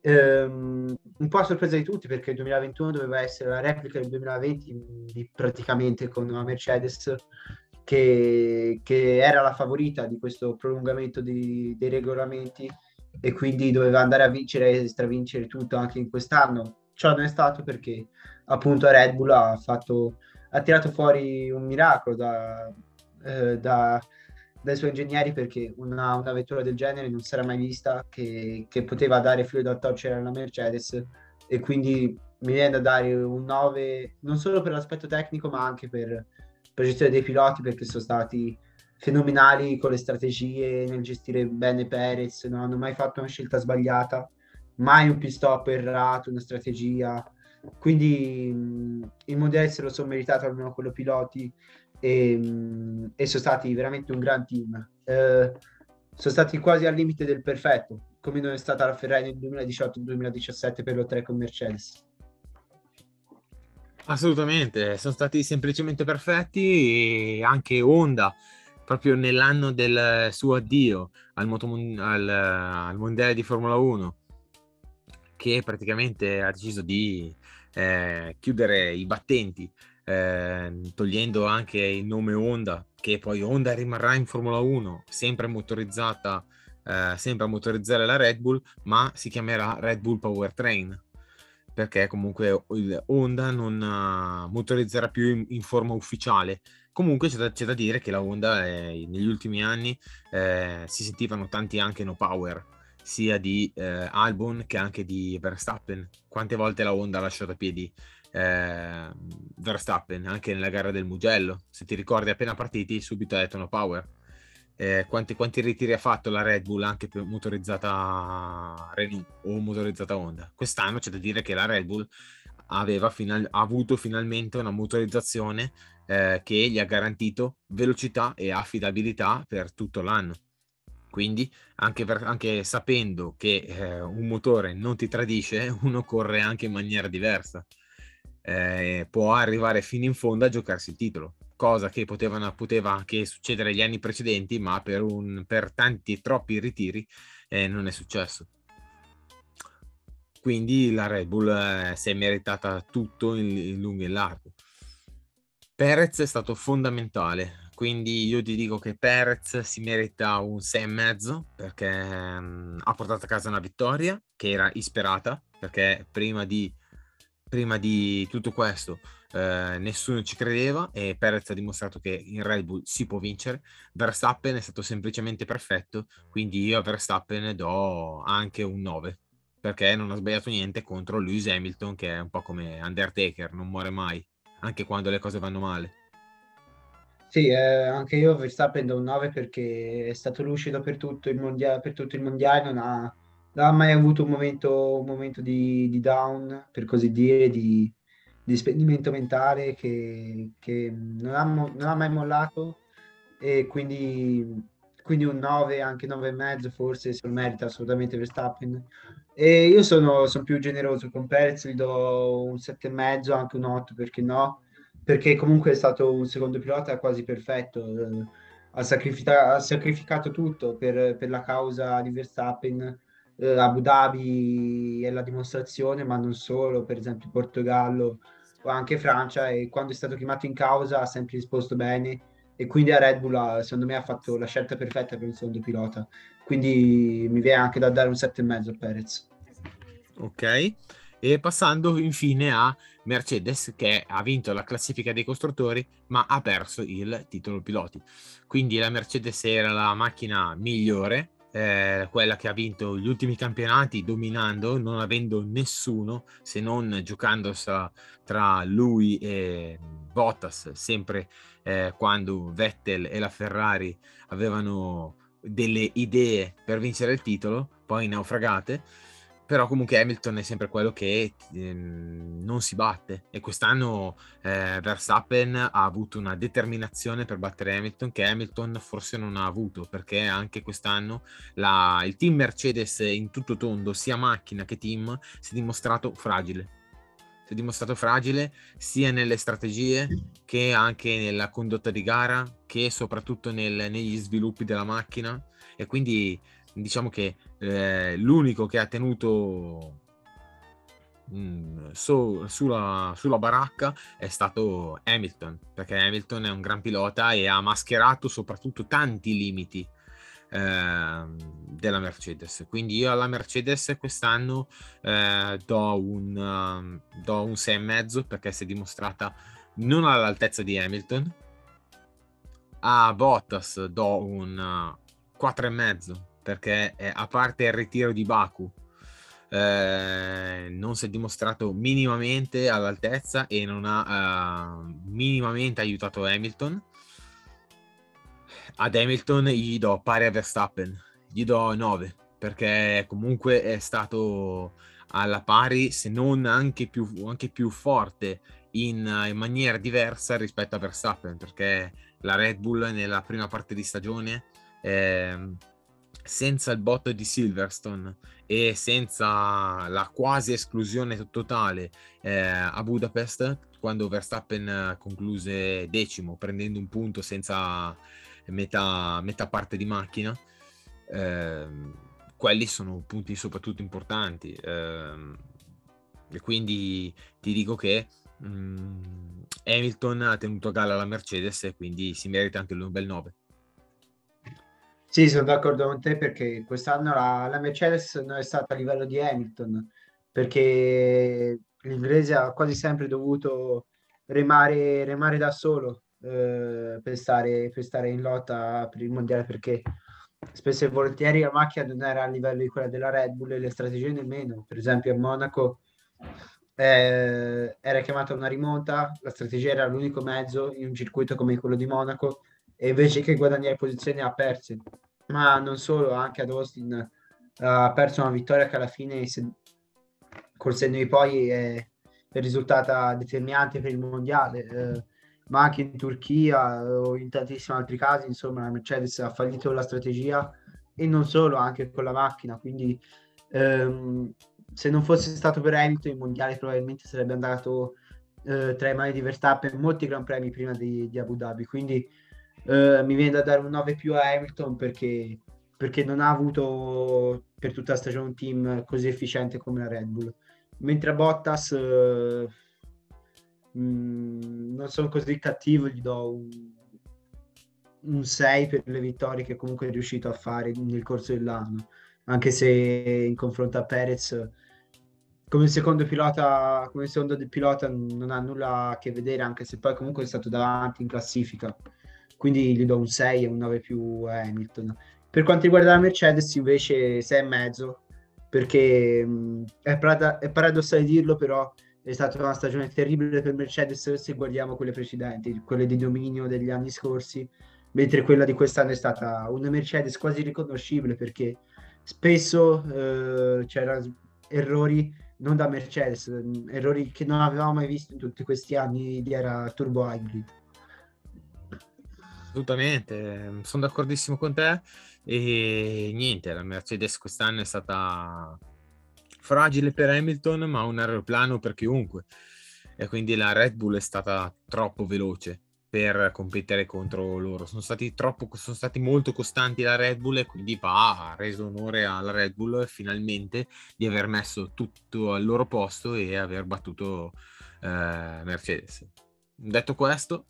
ehm, un po' a sorpresa di tutti perché il 2021 doveva essere la replica del 2020 praticamente con una Mercedes che, che era la favorita di questo prolungamento di- dei regolamenti e quindi doveva andare a vincere e stravincere tutto anche in quest'anno. Ciò non è stato perché appunto Red Bull ha, fatto, ha tirato fuori un miracolo da, eh, da- dai suoi ingegneri perché una, una vettura del genere non si era mai vista che, che poteva dare filo da torcere alla Mercedes. E quindi mi viene da dare un 9 non solo per l'aspetto tecnico ma anche per, per gestione dei piloti perché sono stati fenomenali con le strategie nel gestire bene Perez, non hanno mai fatto una scelta sbagliata, mai un pit stop errato, una strategia. Quindi mh, il mondiale se lo sono meritato almeno quello piloti e, e sono stati veramente un gran team. Eh, sono stati quasi al limite del perfetto, come non è stata la Ferrari nel 2018-2017 per lo 3 con Mercedes. Assolutamente, sono stati semplicemente perfetti e anche Honda, proprio nell'anno del suo addio al, motomon- al, al mondiale di Formula 1, che praticamente ha deciso di eh, chiudere i battenti, eh, togliendo anche il nome Honda, che poi Honda rimarrà in Formula 1, sempre motorizzata, eh, sempre a motorizzare la Red Bull, ma si chiamerà Red Bull Powertrain perché comunque Honda non uh, motorizzerà più in, in, forma ufficiale. Comunque c'è da, c'è da dire che la Honda eh, negli ultimi anni eh, si sentivano tanti anche no power, sia di eh, Albon che anche di Verstappen. Quante volte la Honda ha lasciato a piedi eh, Verstappen, anche nella gara del Mugello. Se ti ricordi appena partiti, subito ha detto no power eh, quanti, quanti, ritiri ha fatto la Red Bull anche per motorizzata Renault o motorizzata Honda. Quest'anno c'è da dire che la Red Bull aveva final, ha avuto finalmente una motorizzazione eh, che gli ha garantito velocità e affidabilità per tutto l'anno. Quindi, anche, per, anche sapendo che eh, un motore non ti tradisce, uno corre anche in maniera diversa. Eh, può arrivare fino in fondo a giocarsi il titolo cosa che potevano, poteva anche succedere negli anni precedenti, ma per, un, per tanti troppi ritiri eh, non è successo. Quindi la Red Bull eh, si è meritata tutto in, in lungo e in largo. Perez è stato fondamentale, quindi io ti dico che Perez si merita un 6,5 perché um, ha portato a casa una vittoria che era isperata, perché prima di, prima di tutto questo eh, nessuno ci credeva e Perez ha dimostrato che in Red Bull si può vincere. Verstappen è stato semplicemente perfetto, quindi io a Verstappen do anche un 9 perché non ha sbagliato niente contro Lewis Hamilton che è un po' come Undertaker, non muore mai, anche quando le cose vanno male. Sì, eh, anche io Verstappen do un 9 perché è stato lucido per tutto il mondiale, per tutto il mondiale non, ha, non ha mai avuto un momento, un momento di, di down, per così dire, di, di spendimento mentale che, che non, ha, non, ha, mai mollato e quindi, quindi un 9, anche 9 e mezzo forse se lo merita assolutamente Verstappen. E io sono, sono più generoso con Perez, gli do un 7 e mezzo, anche un 8 perché no, perché comunque è stato un secondo pilota quasi perfetto. Ha, sacrifica- ha sacrificato tutto per, per, la causa di Verstappen. Eh, Abu Dhabi è la dimostrazione, ma non solo, per esempio Portogallo o anche Francia e quando è stato chiamato in causa ha sempre risposto bene e quindi a Red Bull secondo me ha fatto la scelta perfetta per un secondo pilota quindi mi viene anche da dare un 7,5 a Perez ok e passando infine a Mercedes che ha vinto la classifica dei costruttori ma ha perso il titolo piloti. Quindi la Mercedes era la macchina migliore eh, quella che ha vinto gli ultimi campionati dominando, non avendo nessuno se non giocando tra lui e Bottas, sempre eh, quando Vettel e la Ferrari avevano delle idee per vincere il titolo, poi naufragate però comunque Hamilton è sempre quello che ehm, non si batte. E quest'anno eh, Verstappen ha avuto una determinazione per battere Hamilton che Hamilton forse non ha avuto perché anche quest'anno la, il team Mercedes in tutto tondo sia macchina che team si è dimostrato fragile. Si è dimostrato fragile sia nelle strategie che anche nella condotta di gara che soprattutto nel, negli sviluppi della macchina. E quindi diciamo che eh, l'unico che ha tenuto mh, so- sulla, sulla baracca è stato Hamilton, perché Hamilton è un gran pilota e ha mascherato soprattutto tanti limiti ehm, della Mercedes. Quindi io alla Mercedes quest'anno eh, do un, um, do un 6,5 perché si è dimostrata non all'altezza di Hamilton. A Bottas do un uh, 4,5 perché eh, a parte il ritiro di Baku eh, non si è dimostrato minimamente all'altezza e non ha uh, minimamente aiutato Hamilton. Ad Hamilton gli do pari a Verstappen, gli do 9 perché comunque è stato alla pari, se non anche più, anche più forte in, in, maniera diversa rispetto a Verstappen, perché la Red Bull nella prima parte di stagione, eh, senza il botto di Silverstone e senza la quasi esclusione totale eh, a Budapest, quando Verstappen concluse decimo, prendendo un punto senza metà, metà parte di macchina, eh, quelli sono punti soprattutto importanti. Eh, e quindi ti dico che mh, mm, Hamilton ha tenuto a galla la Mercedes e quindi si merita anche un bel 9. Sì, sono d'accordo con te perché quest'anno la, la Mercedes non è stata a livello di Hamilton perché l'inglese ha quasi sempre dovuto remare, remare da solo eh, per, stare, per stare in lotta per il mondiale perché spesso e volentieri la macchina non era a livello di quella della Red Bull e le strategie nemmeno. Per esempio a Monaco eh, era chiamata una rimonta, la strategia era l'unico mezzo in un circuito come quello di Monaco e invece che guadagnare posizioni ha perso. Ma non solo, anche ad Austin ha perso una vittoria che alla fine se, col senno di poi è, risultata determinante per il mondiale. Eh, ma anche in Turchia o in tantissimi altri casi, insomma, la Mercedes ha fallito la strategia e non solo, anche con la macchina. Quindi, ehm, se non fosse stato per Hamilton, il mondiale probabilmente sarebbe andato eh, tra le mani di Verstappen molti gran premi prima di, di Abu Dhabi. Quindi, eh, mi viene da dare un 9 più a Hamilton perché, perché non ha avuto per tutta la stagione un team così efficiente come la Red Bull. Mentre a Bottas. Eh, Mm, non sono così cattivo, gli do un, un 6 per le vittorie che comunque è riuscito a fare nel corso dell'anno, anche se in confronto a Perez come secondo pilota, come secondo pilota non ha nulla a che vedere, anche se poi comunque è stato davanti in classifica. Quindi gli do un 6 e un 9 più a Hamilton. Per quanto riguarda la Mercedes, invece 6,5 perché mh, è, parad- è paradossale dirlo, però è stata una stagione terribile per Mercedes se guardiamo quelle precedenti, quelle di dominio degli anni scorsi, mentre quella di quest'anno è stata una Mercedes quasi riconoscibile perché spesso eh, c'erano errori non da Mercedes, errori che non avevamo mai visto in tutti questi anni di era turbo hybrid. Assolutamente, sono d'accordissimo con te e niente, la Mercedes quest'anno è stata fragile per Hamilton, ma un aeroplano per chiunque. E quindi la Red Bull è stata troppo veloce per competere contro loro. Sono stati, troppo, sono stati molto costanti la Red Bull e quindi va, ha reso onore alla Red Bull finalmente di aver messo tutto al loro posto e aver battuto eh, Mercedes. Detto questo,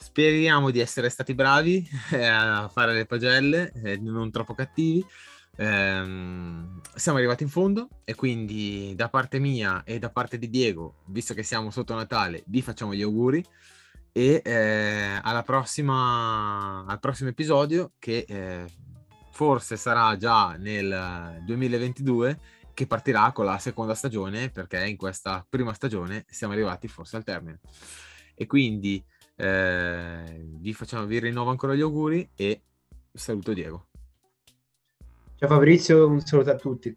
speriamo di essere stati bravi eh, a fare le pagelle, eh, non troppo cattivi. Ehm, siamo arrivati in fondo e quindi da parte mia e da parte di Diego, visto che siamo sotto Natale, vi facciamo gli auguri e eh, alla prossima, al prossimo episodio che eh, forse sarà già nel 2022 che partirà con la seconda stagione perché in questa prima stagione siamo arrivati forse al termine. E quindi eh, vi facciamo vi rinnovo ancora gli auguri e saluto Diego Ciao Fabrizio, un saluto a tutti.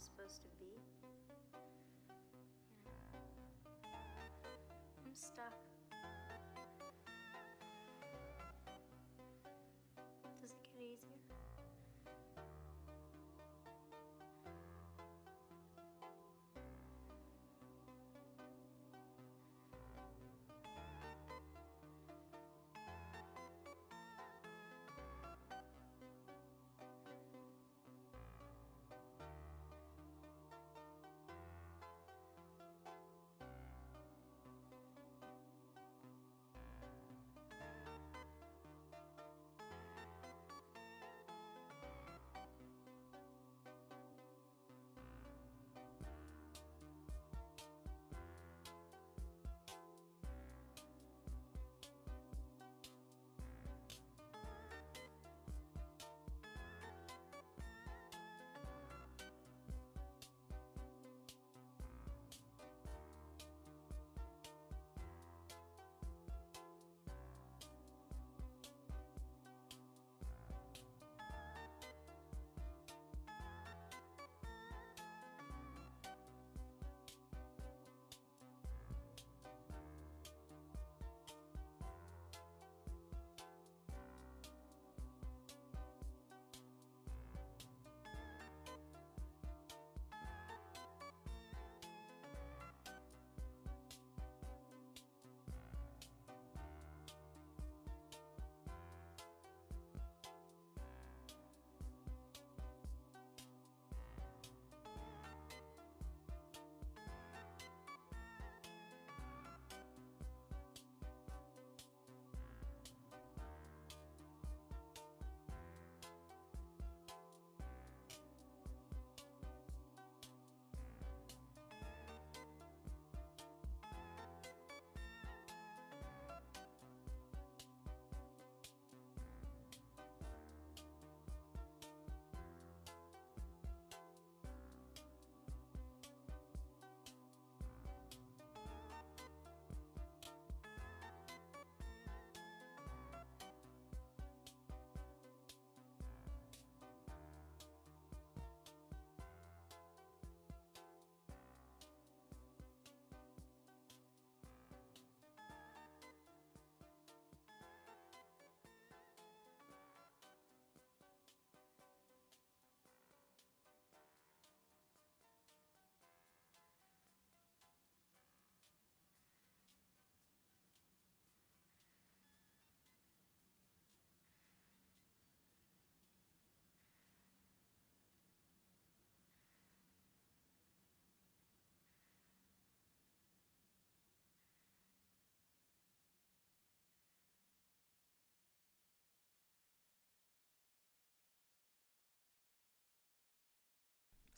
Supposed to be. I'm stuck.